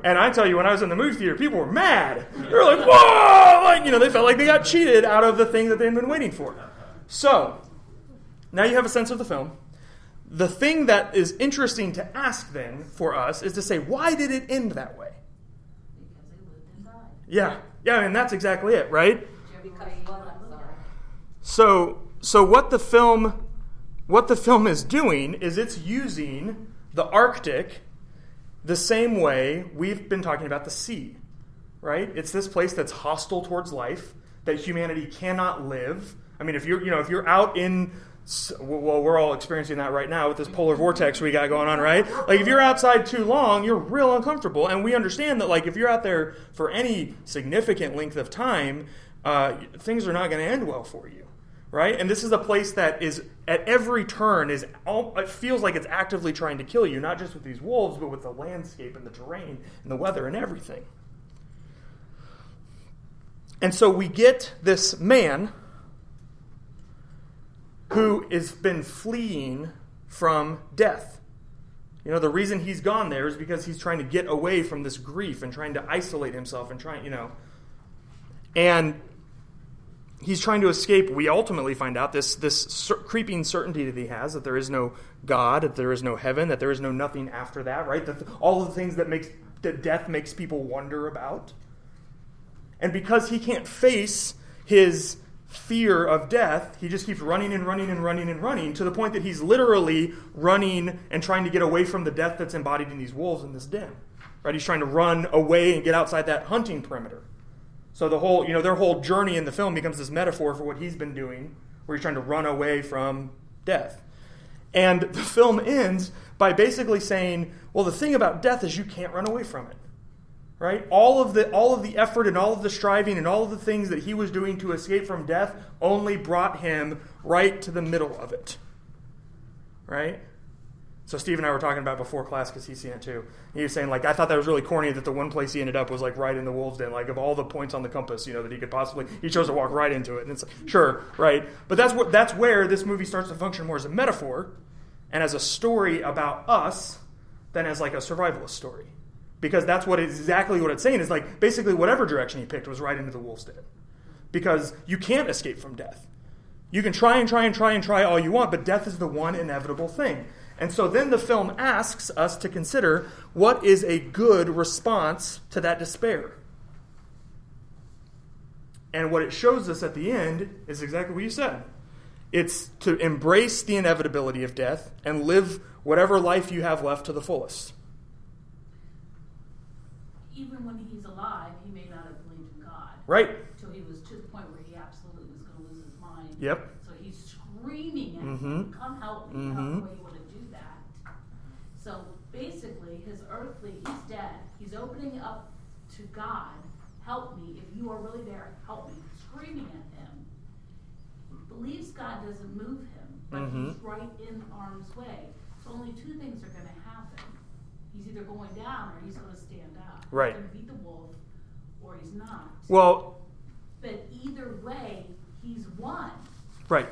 And I tell you, when I was in the movie theater, people were mad. They were like, whoa! Like, you know, they felt like they got cheated out of the thing that they'd been waiting for. So, now you have a sense of the film. The thing that is interesting to ask then for us is to say, why did it end that way? Yeah, yeah, and that's exactly it, right? So so what the film what the film is doing is it's using the Arctic the same way we've been talking about the sea. Right? It's this place that's hostile towards life, that humanity cannot live. I mean, if you're you know, if you're out in well, we're all experiencing that right now with this polar vortex we got going on, right? Like, if you're outside too long, you're real uncomfortable. And we understand that, like, if you're out there for any significant length of time, uh, things are not going to end well for you, right? And this is a place that is, at every turn, is all, it feels like it's actively trying to kill you, not just with these wolves, but with the landscape and the terrain and the weather and everything. And so we get this man who has been fleeing from death. You know, the reason he's gone there is because he's trying to get away from this grief and trying to isolate himself and trying, you know. And he's trying to escape. We ultimately find out this, this cer- creeping certainty that he has that there is no God, that there is no heaven, that there is no nothing after that, right? That all the things that makes that death makes people wonder about. And because he can't face his fear of death, he just keeps running and running and running and running to the point that he's literally running and trying to get away from the death that's embodied in these wolves in this den. Right? He's trying to run away and get outside that hunting perimeter. So the whole, you know, their whole journey in the film becomes this metaphor for what he's been doing, where he's trying to run away from death. And the film ends by basically saying, well, the thing about death is you can't run away from it right all of the all of the effort and all of the striving and all of the things that he was doing to escape from death only brought him right to the middle of it right so steve and i were talking about before class because he's seen it too. He was saying like i thought that was really corny that the one place he ended up was like right in the wolves den like of all the points on the compass you know that he could possibly he chose to walk right into it. And it's like sure right? But that's what that's where this movie starts to function more as a metaphor and as a story about us than as like a survivalist story. Because that's what exactly what it's saying is like basically whatever direction he picked was right into the wolf's den. Because you can't escape from death. You can try and try and try and try all you want but death is the one inevitable thing and so then the film asks us to consider what is a good response to that despair and what it shows us at the end is exactly what you said it's to embrace the inevitability of death and live whatever life you have left to the fullest even when he's alive, he may not have believed in God. Right. Till he was to the point where he absolutely was going to lose his mind. Yep. So he's screaming at mm-hmm. him, "Come help me! Mm-hmm. How are you going to do that?" So basically, his earthly, he's dead. He's opening up to God. Help me! If you are really there, help me! Screaming at him. Believes God doesn't move him, but mm-hmm. he's right in harm's way. So only two things are going to happen. He's either going down or he's going to stand up. Right. He's going to beat the wolf or he's not. Well, but either way, he's won. Right.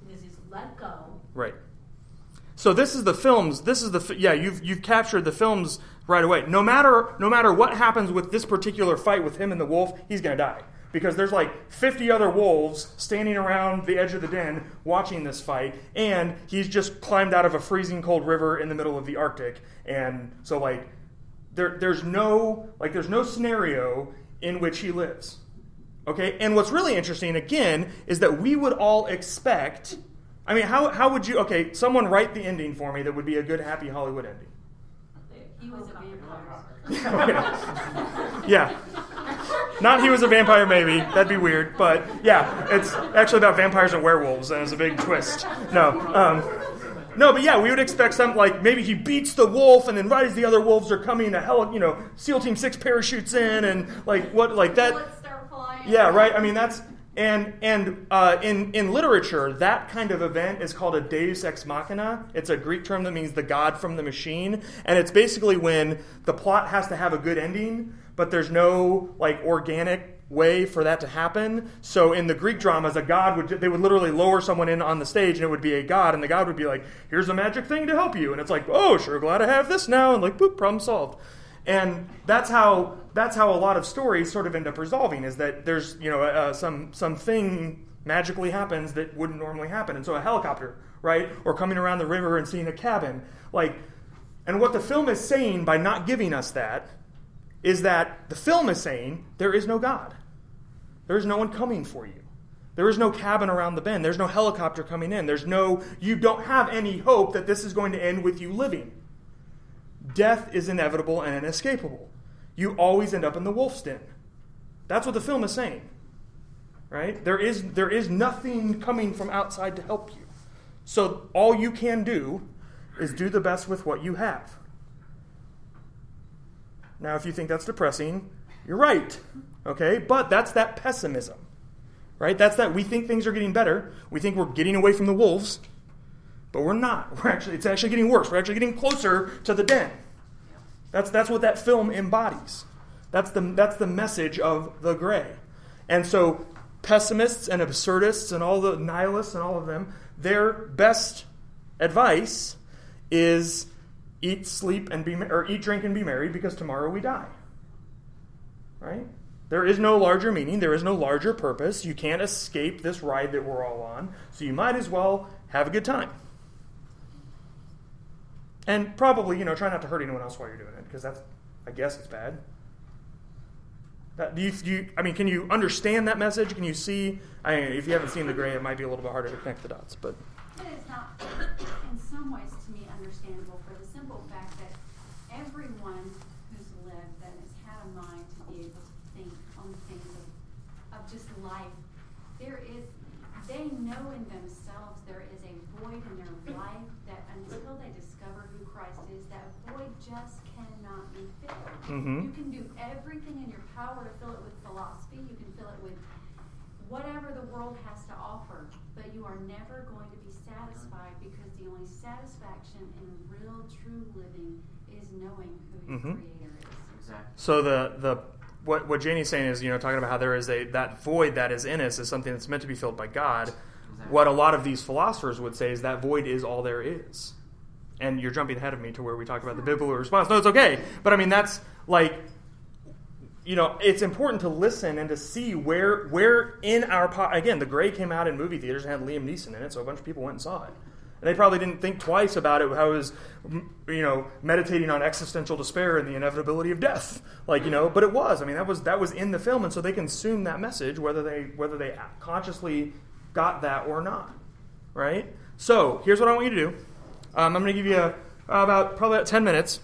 Because he's let go. Right. So this is the films. This is the yeah. You've you've captured the films right away. No matter no matter what happens with this particular fight with him and the wolf, he's gonna die because there's like 50 other wolves standing around the edge of the den watching this fight and he's just climbed out of a freezing cold river in the middle of the arctic and so like there, there's no like there's no scenario in which he lives okay and what's really interesting again is that we would all expect i mean how, how would you okay someone write the ending for me that would be a good happy hollywood ending he was a vampire yeah not he was a vampire, maybe. That'd be weird. But yeah, it's actually about vampires and werewolves, and it's a big twist. No. Um, no, but yeah, we would expect something like maybe he beats the wolf, and then right as the other wolves are coming, a hell, you know, SEAL Team Six parachutes in, and like what, like that. Yeah, right. I mean, that's and and uh, in in literature, that kind of event is called a Deus ex machina. It's a Greek term that means the god from the machine, and it's basically when the plot has to have a good ending, but there's no like organic way for that to happen. So in the Greek dramas, a god would they would literally lower someone in on the stage, and it would be a god, and the god would be like, "Here's a magic thing to help you," and it's like, "Oh, sure, glad I have this now," and like, "Boop, problem solved." And that's how that's how a lot of stories sort of end up resolving is that there's you know uh, some something magically happens that wouldn't normally happen, and so a helicopter, right, or coming around the river and seeing a cabin, like. And what the film is saying by not giving us that is that the film is saying there is no God. There is no one coming for you. There is no cabin around the bend. There's no helicopter coming in. There's no, you don't have any hope that this is going to end with you living. Death is inevitable and inescapable. You always end up in the wolf's den. That's what the film is saying. Right? There is, there is nothing coming from outside to help you. So all you can do is do the best with what you have. Now, if you think that's depressing, you're right. Okay? But that's that pessimism. Right? That's that we think things are getting better. We think we're getting away from the wolves, but we're not. We're actually it's actually getting worse. We're actually getting closer to the den. That's that's what that film embodies. That's the that's the message of the grey. And so pessimists and absurdists and all the nihilists and all of them, their best advice is eat, sleep, and be or eat, drink, and be merry because tomorrow we die. Right? There is no larger meaning. There is no larger purpose. You can't escape this ride that we're all on. So you might as well have a good time. And probably, you know, try not to hurt anyone else while you're doing it because that's, I guess, it's bad. That, do you, do you, I mean, can you understand that message? Can you see? I mean, if you haven't seen The Grey, it might be a little bit harder to connect the dots. But It is not, in some ways, to me, understandable for the simple fact that everyone who's lived and has had a mind to be able to think on things of, of just life, there is, they know in themselves there is a void in their life that until they discover who Christ is, that void just cannot be filled. Mhm. You can do everything in your power to fill it with philosophy, you can fill it with whatever the world has to offer, but you are never going to be satisfied because the only satisfaction in real, true living is knowing who your Mhm. Creator is. Exactly. so the the what what Janie's saying is, you know, talking about how there is a that void that is in us is something that's meant to be filled by God. Exactly. What a lot of these philosophers would say is that void is all there is. And you're jumping ahead of me to where we talk about the biblical response. No, it's okay. But I mean, that's like, you know, it's important to listen and to see where where in our po- again, The Grey came out in movie theaters and had Liam Neeson in it, so a bunch of people went and saw it. And they probably didn't think twice about it. How it was, you know, meditating on existential despair and the inevitability of death, like you know. But it was. I mean, that was that was in the film, and so they consumed that message, whether they whether they consciously got that or not, right? So here's what I want you to do. Um, I'm going to give you a, about probably about ten minutes.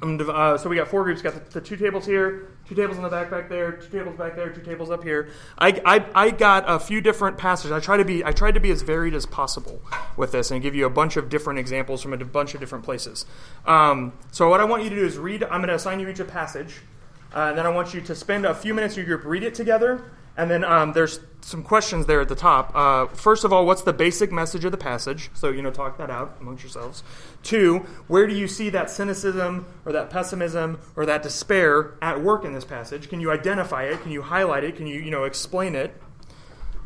I'm div- uh, so we got four groups. Got the, the two tables here, two tables in the back back there, two tables back there, two tables up here. I, I, I got a few different passages. I try to be I tried to be as varied as possible with this and give you a bunch of different examples from a bunch of different places. Um, so what I want you to do is read. I'm going to assign you each a passage, uh, and then I want you to spend a few minutes in your group, read it together, and then um, there's some questions there at the top. Uh, first of all, what's the basic message of the passage? So, you know, talk that out amongst yourselves. Two, where do you see that cynicism or that pessimism or that despair at work in this passage? Can you identify it? Can you highlight it? Can you, you know, explain it?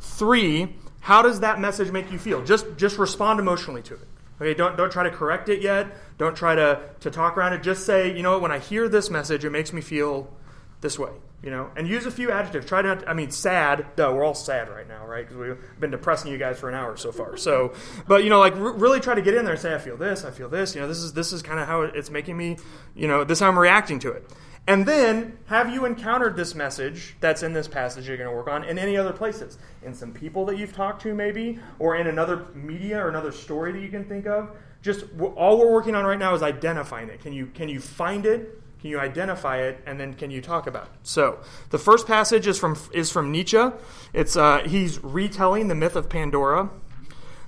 Three, how does that message make you feel? Just, just respond emotionally to it. Okay, don't, don't try to correct it yet. Don't try to, to talk around it. Just say, you know what, when I hear this message, it makes me feel this way, you know, and use a few adjectives. Try not, to, I mean, sad. Duh, we're all sad right now, right? Because we've been depressing you guys for an hour so far. So, but you know, like r- really try to get in there and say, I feel this, I feel this. You know, this is this is kind of how it's making me, you know, this is how I'm reacting to it. And then, have you encountered this message that's in this passage you're going to work on in any other places? In some people that you've talked to, maybe, or in another media or another story that you can think of? Just all we're working on right now is identifying it. Can you can you find it? Can you identify it, and then can you talk about it? So the first passage is from is from Nietzsche. It's uh, he's retelling the myth of Pandora.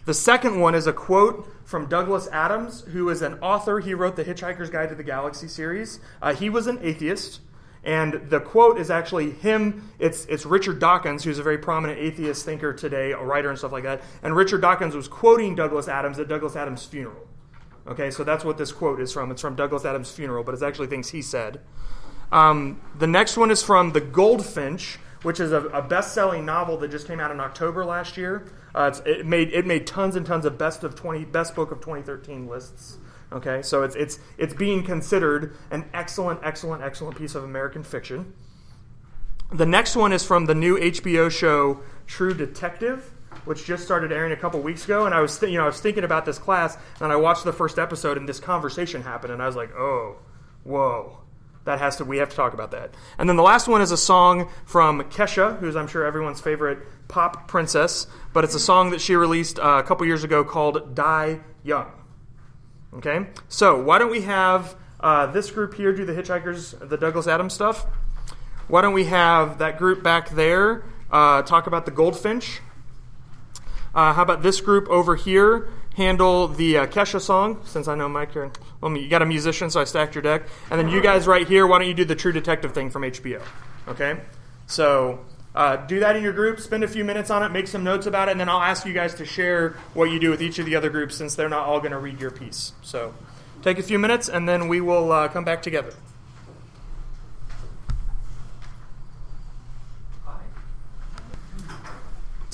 The second one is a quote from Douglas Adams, who is an author. He wrote the Hitchhiker's Guide to the Galaxy series. Uh, he was an atheist, and the quote is actually him. It's it's Richard Dawkins, who's a very prominent atheist thinker today, a writer and stuff like that. And Richard Dawkins was quoting Douglas Adams at Douglas Adams' funeral. Okay, so that's what this quote is from. It's from Douglas Adams' funeral, but it's actually things he said. Um, the next one is from The Goldfinch, which is a, a best-selling novel that just came out in October last year. Uh, it made it made tons and tons of best of twenty best book of 2013 lists. Okay, so it's it's it's being considered an excellent, excellent, excellent piece of American fiction. The next one is from the new HBO show True Detective, which just started airing a couple weeks ago. And I was, th- you know, I was thinking about this class, and I watched the first episode, and this conversation happened, and I was like, oh, whoa, that has to we have to talk about that. And then the last one is a song from Kesha, who's I'm sure everyone's favorite pop princess, but it's a song that she released uh, a couple years ago called "Die Young." Okay, so why don't we have uh, this group here do the Hitchhikers, the Douglas Adams stuff? Why don't we have that group back there uh, talk about the Goldfinch? Uh, how about this group over here handle the uh, Kesha song? Since I know Mike, you're, well, you got a musician, so I stacked your deck. And then you guys right here, why don't you do the True Detective thing from HBO? Okay, so uh, do that in your group. Spend a few minutes on it. Make some notes about it, and then I'll ask you guys to share what you do with each of the other groups, since they're not all going to read your piece. So take a few minutes, and then we will uh, come back together.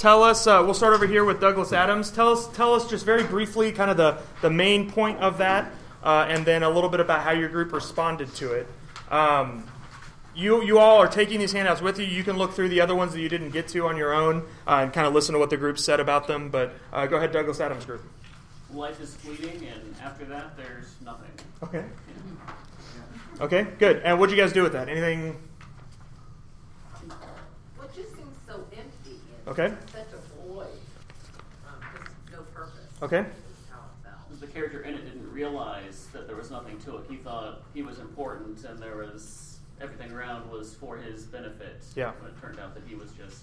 Tell us uh, we'll start over here with douglas adams. Tell us tell us just very briefly kind of the, the main point of that uh, and then a little bit about how your group responded to it. Um, you, you all are taking these handouts with you. You can look through the other ones that you didn't get to on your own uh, and kind of listen to what the group said about them but uh, go ahead douglas adams group. Life is fleeting and after that there's nothing. Okay. Okay good. And what did you guys do with that? Anything What just seems so empty and Okay. such a void. Um, no purpose. okay Is how it felt. the character in it didn't realize that there was nothing to it he thought he was important and there was everything around was for his benefit Yeah. when it turned out that he was just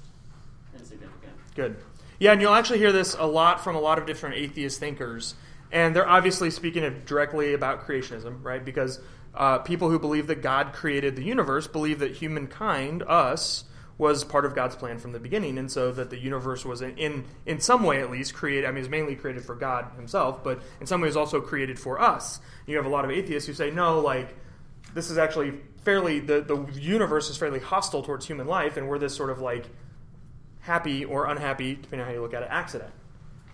insignificant Good. Yeah, and you'll actually hear this a lot from a lot of different atheist thinkers. And they're obviously speaking of directly about creationism, right? Because uh, people who believe that God created the universe believe that humankind, us, was part of God's plan from the beginning, and so that the universe was in, in some way at least created. I mean, it's mainly created for God Himself, but in some ways also created for us. You have a lot of atheists who say, no, like this is actually fairly the the universe is fairly hostile towards human life, and we're this sort of like happy or unhappy, depending on how you look at it, accident,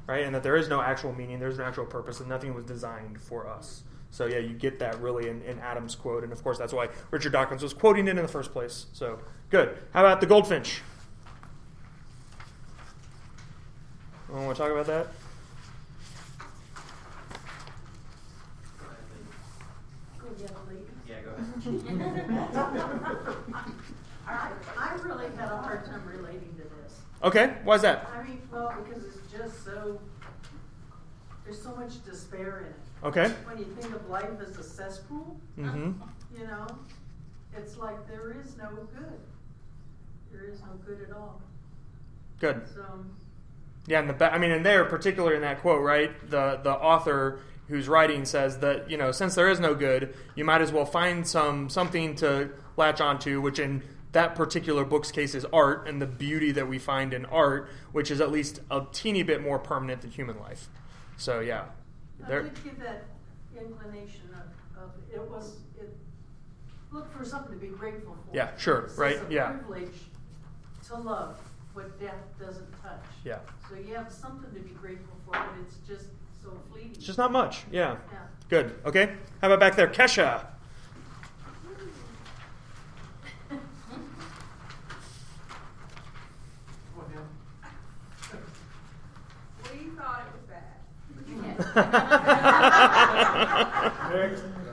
right? And that there is no actual meaning, there's no actual purpose, and nothing was designed for us. So yeah, you get that really in, in Adam's quote, and of course that's why Richard Dawkins was quoting it in the first place. So good. How about the goldfinch? Want to talk about that? Go ahead, ladies. Yeah, go ahead. I, I really had a hard time relating to this. Okay, why's that? I mean, well, because it's just so, there's so much despair in it. Okay. When you think of life as a cesspool, Mm-hmm. you know, it's like there is no good. There is no good at all. Good. So, Yeah, and the I mean, and there, particularly in that quote, right? The the author who's writing says that you know, since there is no good, you might as well find some something to latch onto, which in that particular book's case is art, and the beauty that we find in art, which is at least a teeny bit more permanent than human life. So yeah, I there. did give that inclination of, of, it was, it, look for something to be grateful for. Yeah, sure, It's right, a yeah. privilege to love what death doesn't touch. Yeah, So you have something to be grateful for, but it's just so fleeting. it's just not much. Yeah, Yeah. good. Okay, how about back there, Kesha? We thought it was bad. Next.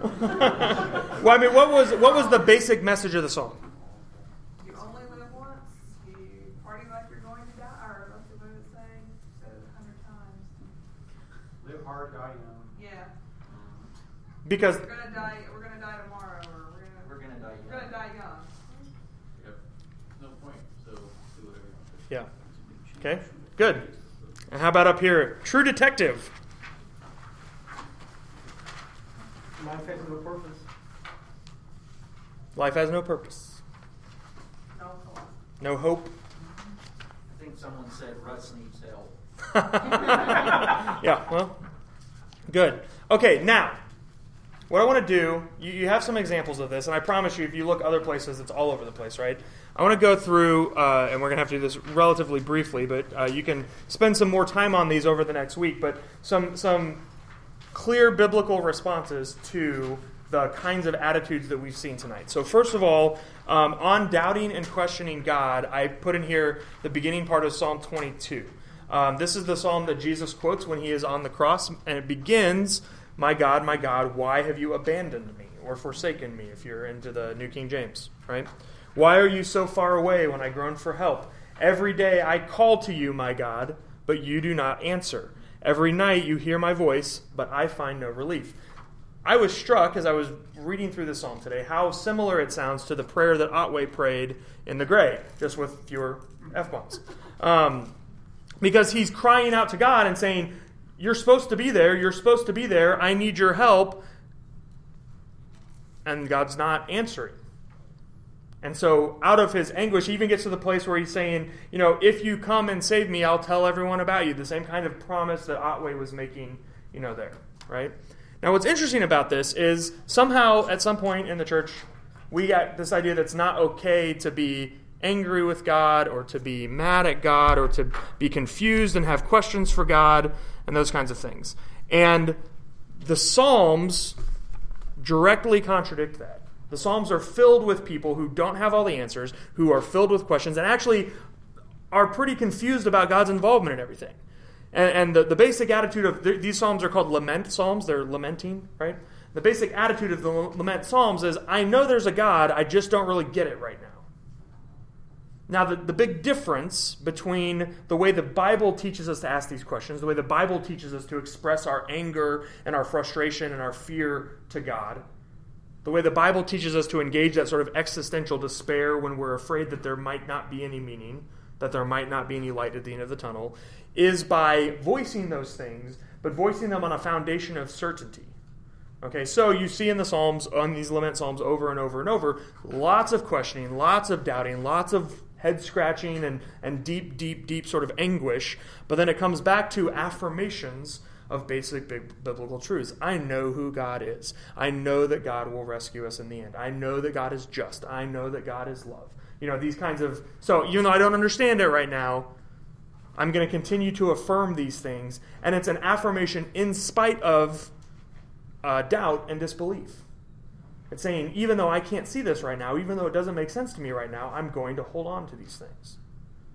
Well, I mean, what was what was the basic message of the song? You only live once. You party like you're going to die, or what's the way to say? Said a hundred times. Live hard, die young. Yeah. Because We're gonna die. We're gonna die tomorrow, or we're gonna. We're gonna die We're gonna young. die young. Yep. No point. So do whatever you want to. yeah, okay, good. And how about up here, True Detective? Life has no purpose. Life has no purpose, No hope. no hope. I think someone said Rust needs help. yeah, well, good. Okay, now, what I want to do, you, you have some examples of this, and I promise you, if you look other places, it's all over the place, right? I want to go through, uh, and we're going to have to do this relatively briefly, but uh, you can spend some more time on these over the next week. But some some clear biblical responses to the kinds of attitudes that we've seen tonight. So, first of all, um, on doubting and questioning God, I put in here the beginning part of Psalm 22. Um, this is the psalm that Jesus quotes when he is on the cross, and it begins, My God, my God, why have you abandoned me? or forsaken me if you're into the New King James, right? Why are you so far away when I groan for help? Every day I call to you, my God, but you do not answer. Every night you hear my voice, but I find no relief. I was struck as I was reading through the psalm today how similar it sounds to the prayer that Ottway prayed in the Grey, just with fewer F bombs. Um, because he's crying out to God and saying, You're supposed to be there, you're supposed to be there, I need your help. And God's not answering. And so, out of his anguish, he even gets to the place where he's saying, You know, if you come and save me, I'll tell everyone about you. The same kind of promise that Ottway was making, you know, there, right? Now, what's interesting about this is somehow at some point in the church, we got this idea that it's not okay to be angry with God or to be mad at God or to be confused and have questions for God and those kinds of things. And the Psalms directly contradict that. The Psalms are filled with people who don't have all the answers, who are filled with questions, and actually are pretty confused about God's involvement in everything. And, and the, the basic attitude of these Psalms are called lament Psalms, they're lamenting, right? The basic attitude of the lament Psalms is I know there's a God, I just don't really get it right now. Now, the, the big difference between the way the Bible teaches us to ask these questions, the way the Bible teaches us to express our anger and our frustration and our fear to God, the way the Bible teaches us to engage that sort of existential despair when we're afraid that there might not be any meaning, that there might not be any light at the end of the tunnel, is by voicing those things, but voicing them on a foundation of certainty. Okay, so you see in the Psalms, on these lament Psalms over and over and over, lots of questioning, lots of doubting, lots of head scratching and, and deep, deep, deep sort of anguish. But then it comes back to affirmations of basic big biblical truths. I know who God is. I know that God will rescue us in the end. I know that God is just. I know that God is love. You know, these kinds of. So, even though I don't understand it right now, I'm going to continue to affirm these things. And it's an affirmation in spite of uh, doubt and disbelief. It's saying, even though I can't see this right now, even though it doesn't make sense to me right now, I'm going to hold on to these things.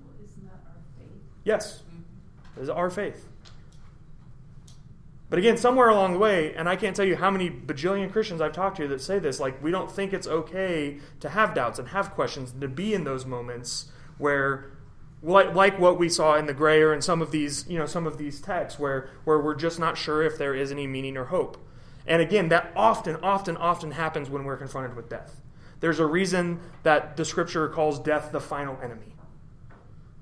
Well, isn't that our faith? Yes, this is our faith. But again, somewhere along the way, and I can't tell you how many bajillion Christians I've talked to that say this, like, we don't think it's okay to have doubts and have questions, and to be in those moments where, like, like what we saw in the grey or in some of these, you know, some of these texts, where, where we're just not sure if there is any meaning or hope. And again, that often, often, often happens when we're confronted with death. There's a reason that the scripture calls death the final enemy.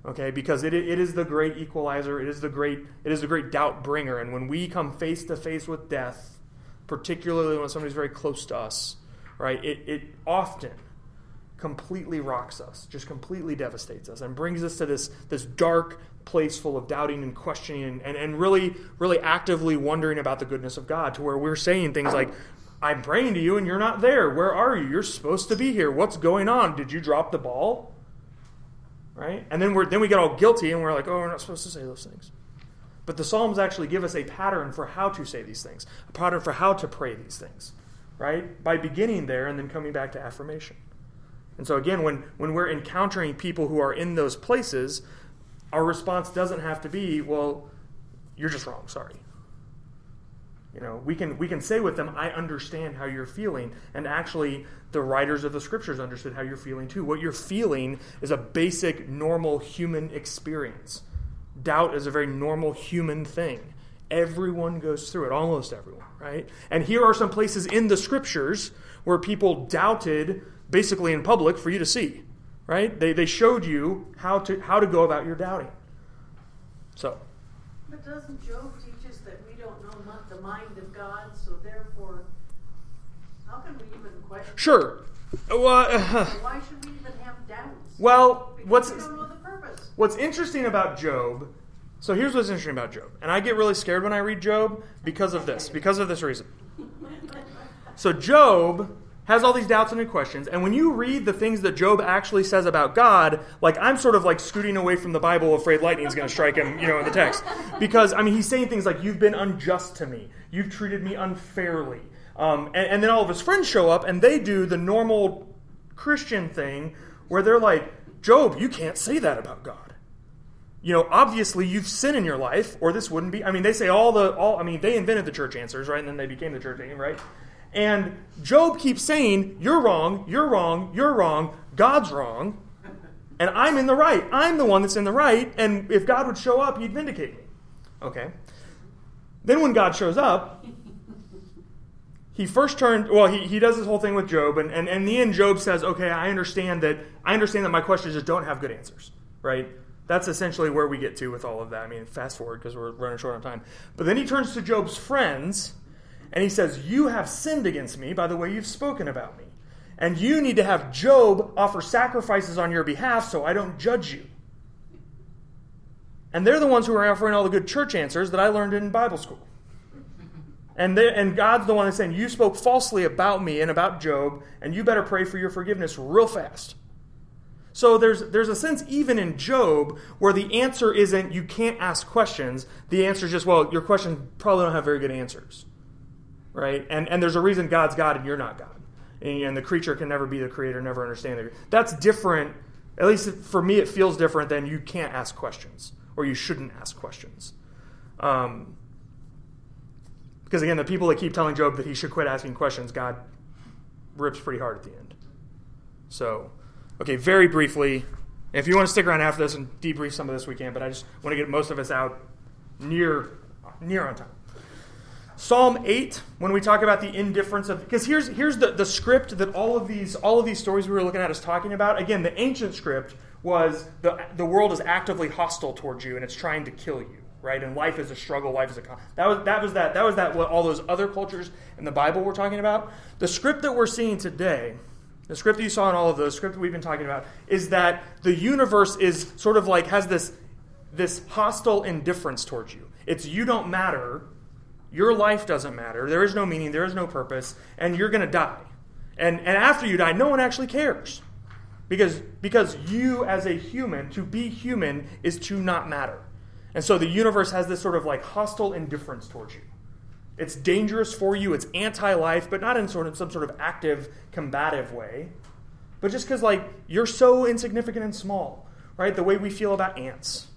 Okay, because it, it is the great equalizer, it is the great it is the great doubt bringer. And when we come face to face with death, particularly when somebody's very close to us, right, it, it often completely rocks us, just completely devastates us, and brings us to this, this dark place full of doubting and questioning and, and, and really, really actively wondering about the goodness of God, to where we're saying things like, I'm praying to you and you're not there. Where are you? You're supposed to be here. What's going on? Did you drop the ball? Right? And then we're then we get all guilty and we're like, oh, we're not supposed to say those things. But the Psalms actually give us a pattern for how to say these things, a pattern for how to pray these things, right? By beginning there and then coming back to affirmation. And so again, when, when we're encountering people who are in those places, our response doesn't have to be, well, you're just wrong, sorry. You know, we can we can say with them, I understand how you're feeling. And actually the writers of the scriptures understood how you're feeling too. What you're feeling is a basic normal human experience. Doubt is a very normal human thing. Everyone goes through it, almost everyone, right? And here are some places in the scriptures where people doubted basically in public for you to see, right? They, they showed you how to, how to go about your doubting. So. But doesn't Job teach us that we don't know not the mind of God, so therefore, how can we even question? Sure. Well, uh, Why should we even have doubts? well Because what's we don't know the purpose. what's interesting about Job? So here's what's interesting about Job, and I get really scared when I read Job because of this, because of this reason. So Job has all these doubts and questions, and when you read the things that Job actually says about God, like I'm sort of like scooting away from the Bible, afraid lightning's going to strike him, you know, in the text, because I mean he's saying things like "You've been unjust to me, you've treated me unfairly," um, and, and then all of his friends show up and they do the normal Christian thing where they're like, "Job, you can't say that about God." you know, obviously you've sinned in your life, or this wouldn't be. I mean, they say all the all. I mean, they invented the church answers, right? And then they became the church right? And Job keeps saying, You're wrong, you're wrong, you're wrong, God's wrong, and I'm in the right. I'm the one that's in the right, and if God would show up, he'd vindicate me. Okay. Then when God shows up, he first turned well he, he does this whole thing with job and, and, and in the end job says okay i understand that i understand that my questions just don't have good answers right that's essentially where we get to with all of that i mean fast forward because we're running short on time but then he turns to job's friends and he says you have sinned against me by the way you've spoken about me and you need to have job offer sacrifices on your behalf so i don't judge you and they're the ones who are offering all the good church answers that i learned in bible school and, they, and God's the one that's saying, You spoke falsely about me and about Job, and you better pray for your forgiveness real fast. So there's, there's a sense, even in Job, where the answer isn't you can't ask questions. The answer is just, well, your questions probably don't have very good answers. Right? And, and there's a reason God's God and you're not God. And, and the creature can never be the creator, never understand the That's different. At least for me, it feels different than you can't ask questions or you shouldn't ask questions. Um, because again, the people that keep telling Job that he should quit asking questions, God rips pretty hard at the end. So, okay, very briefly, if you want to stick around after this and debrief some of this, we can. But I just want to get most of us out near near on time. Psalm eight, when we talk about the indifference of, because here's here's the, the script that all of these all of these stories we were looking at is talking about. Again, the ancient script was the the world is actively hostile towards you and it's trying to kill you right? And life is a struggle. Life is a con- that was that was that that was that what all those other cultures in the Bible were talking about. The script that we're seeing today, the script that you saw in all of those, script that we've been talking about, is that the universe is sort of like has this this hostile indifference towards you. It's you don't matter. Your life doesn't matter. There is no meaning. There is no purpose, and you're going to die. And and after you die, no one actually cares. Because, because you, as a human, to be human is to not matter. And so the universe has this sort of like hostile indifference towards you. It's dangerous for you, it's anti life, but not in sort of some sort of active, combative way. But just because like you're so insignificant and small, right? The way we feel about ants.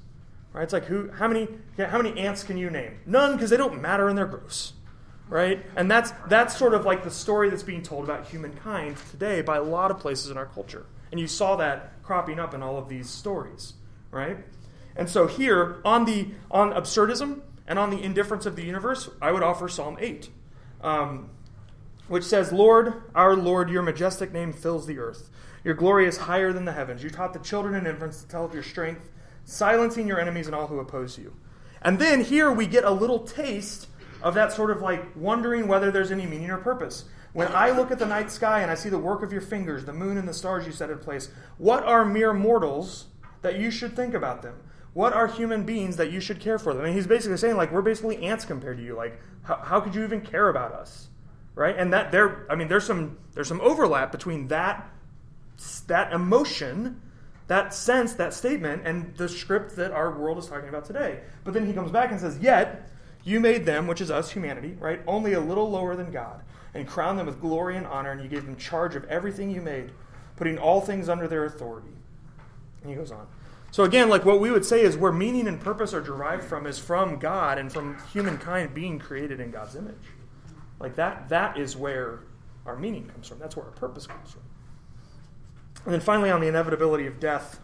Right? It's like who how many how many ants can you name? None because they don't matter and they're gross. Right? And that's that's sort of like the story that's being told about humankind today by a lot of places in our culture. And you saw that cropping up in all of these stories, right? And so here, on the on absurdism and on the indifference of the universe, I would offer Psalm 8, um, which says, Lord, our Lord, your majestic name fills the earth. Your glory is higher than the heavens. You taught the children and infants to tell of your strength, silencing your enemies and all who oppose you. And then here we get a little taste of that sort of like wondering whether there's any meaning or purpose. When I look at the night sky and I see the work of your fingers, the moon and the stars you set in place, what are mere mortals that you should think about them? what are human beings that you should care for them? And he's basically saying, like, we're basically ants compared to you. Like, how, how could you even care about us? Right? And that there, I mean, there's some there's some overlap between that that emotion, that sense, that statement, and the script that our world is talking about today. But then he comes back and says, Yet you made them, which is us, humanity, right, only a little lower than God, and crowned them with glory and honor, and you gave them charge of everything you made, putting all things under their authority. And he goes on. So again, like what we would say is where meaning and purpose are derived from is from God and from humankind being created in God's image. Like that that is where our meaning comes from. That's where our purpose comes from. And then finally on the inevitability of death,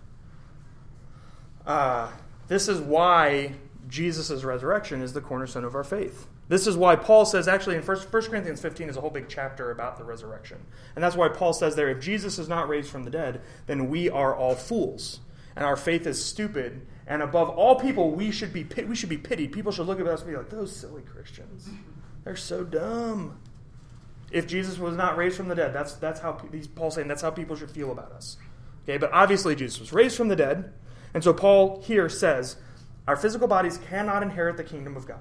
uh, this is why Jesus' resurrection is the cornerstone of our faith. This is why Paul says, actually, in 1, Corinthians 15 is a whole big chapter about the resurrection. And that's why Paul says there, if Jesus is not raised from the dead, then we are all fools and our faith is stupid. And above all people, we should be we should be pitied. People should look at us and be like, "Those silly Christians, they're so dumb." If Jesus was not raised from the dead, that's that's how Paul's saying that's how people should feel about us. Okay, but obviously Jesus was raised from the dead, and so Paul here says, our physical bodies cannot inherit the kingdom of God.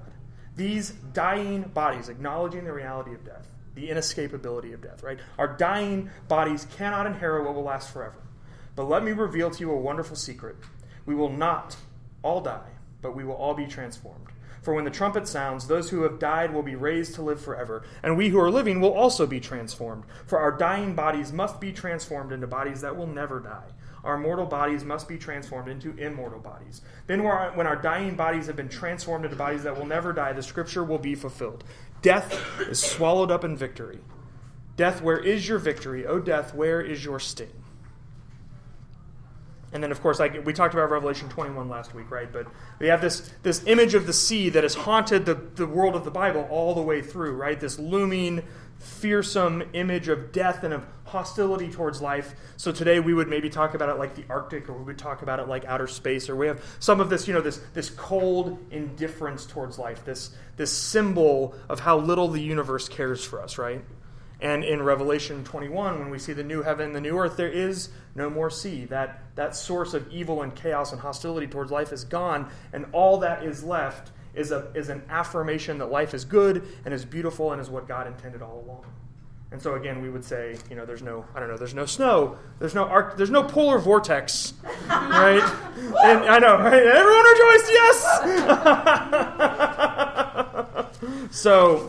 These dying bodies, acknowledging the reality of death, the inescapability of death, right? Our dying bodies cannot inherit what will last forever. But let me reveal to you a wonderful secret. We will not all die, but we will all be transformed. For when the trumpet sounds, those who have died will be raised to live forever, and we who are living will also be transformed. For our dying bodies must be transformed into bodies that will never die. Our mortal bodies must be transformed into immortal bodies. Then, when our dying bodies have been transformed into bodies that will never die, the scripture will be fulfilled. Death is swallowed up in victory. Death, where is your victory? O death, where is your sting? And then, of course, like we talked about Revelation 21 last week, right? But we have this, this image of the sea that has haunted the, the world of the Bible all the way through, right? This looming, fearsome image of death and of hostility towards life. So today we would maybe talk about it like the Arctic, or we would talk about it like outer space, or we have some of this, you know, this, this cold indifference towards life, this, this symbol of how little the universe cares for us, right? And in Revelation 21, when we see the new heaven, the new earth, there is no more sea. That, that source of evil and chaos and hostility towards life is gone, and all that is left is, a, is an affirmation that life is good and is beautiful and is what God intended all along. And so again, we would say, you know, there's no, I don't know, there's no snow, there's no arc, there's no polar vortex, right? and I know, right? Everyone rejoiced, yes. so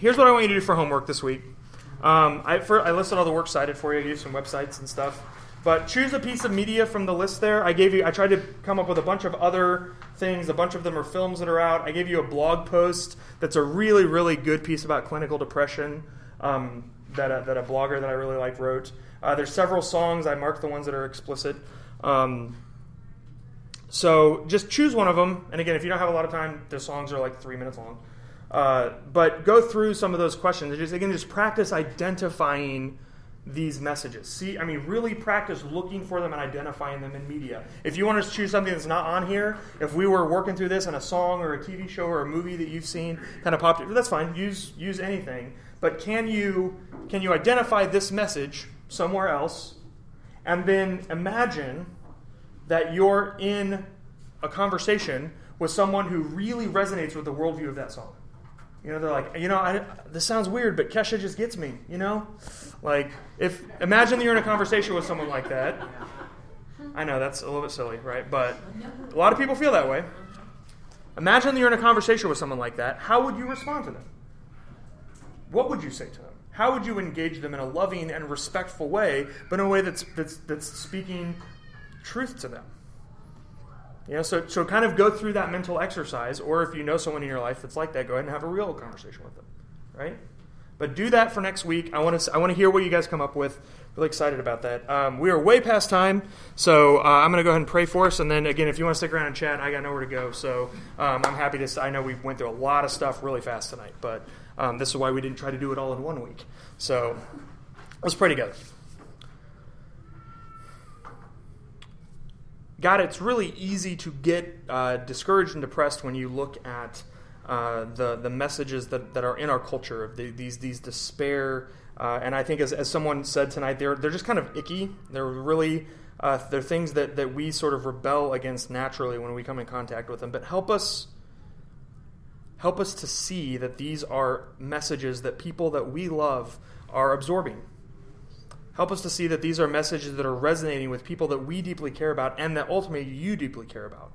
here's what I want you to do for homework this week. Um, I, for, I listed all the works cited for you. I gave some websites and stuff. But choose a piece of media from the list there. I gave you. I tried to come up with a bunch of other things. A bunch of them are films that are out. I gave you a blog post that's a really, really good piece about clinical depression um, that a, that a blogger that I really like wrote. Uh, there's several songs. I marked the ones that are explicit. Um, so just choose one of them. And again, if you don't have a lot of time, the songs are like three minutes long. Uh, but go through some of those questions. Just again, just practice identifying these messages. See, I mean, really practice looking for them and identifying them in media. If you want to choose something that's not on here, if we were working through this in a song or a TV show or a movie that you've seen kind of popped, that's fine. Use use anything. But can you can you identify this message somewhere else, and then imagine that you're in a conversation with someone who really resonates with the worldview of that song. You know, they're like, you know, I, this sounds weird, but Kesha just gets me. You know, like if imagine that you're in a conversation with someone like that. I know that's a little bit silly, right? But a lot of people feel that way. Imagine that you're in a conversation with someone like that. How would you respond to them? What would you say to them? How would you engage them in a loving and respectful way, but in a way that's that's that's speaking truth to them? You know, so, so kind of go through that mental exercise, or if you know someone in your life that's like that, go ahead and have a real conversation with them, right? But do that for next week. I want to I want to hear what you guys come up with. Really excited about that. Um, we are way past time, so uh, I'm going to go ahead and pray for us. And then again, if you want to stick around and chat, I got nowhere to go. So um, I'm happy to. I know we went through a lot of stuff really fast tonight, but um, this is why we didn't try to do it all in one week. So let's pray together. God, it's really easy to get uh, discouraged and depressed when you look at uh, the the messages that, that are in our culture of the, these these despair. Uh, and I think, as, as someone said tonight, they're they're just kind of icky. They're really uh, they're things that, that we sort of rebel against naturally when we come in contact with them. But help us help us to see that these are messages that people that we love are absorbing Help us to see that these are messages that are resonating with people that we deeply care about and that ultimately you deeply care about.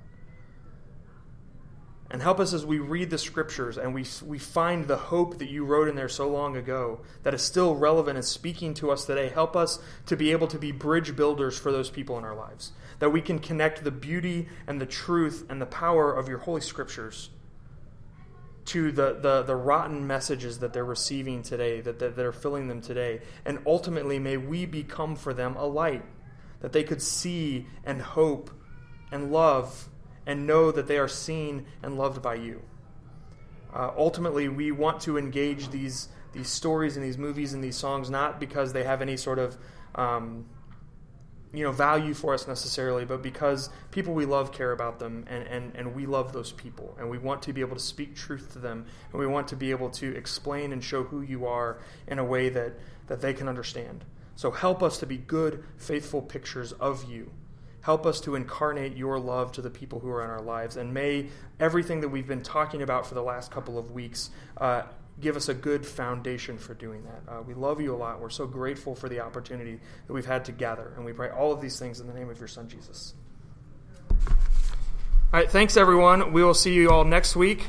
And help us as we read the scriptures and we, we find the hope that you wrote in there so long ago that is still relevant and speaking to us today. Help us to be able to be bridge builders for those people in our lives. That we can connect the beauty and the truth and the power of your holy scriptures to the, the, the rotten messages that they're receiving today, that, that, are filling them today. And ultimately, may we become for them a light that they could see and hope and love and know that they are seen and loved by you. Uh, ultimately, we want to engage these, these stories and these movies and these songs not because they have any sort of um, you know value for us necessarily, but because people we love care about them and, and, and we love those people and we want to be able to speak truth to them and we want to be able to explain and show who you are in a way that, that they can understand. So help us to be good, faithful pictures of you. Help us to incarnate your love to the people who are in our lives. And may everything that we've been talking about for the last couple of weeks uh, give us a good foundation for doing that. Uh, we love you a lot. We're so grateful for the opportunity that we've had to gather. And we pray all of these things in the name of your Son, Jesus. All right, thanks, everyone. We will see you all next week.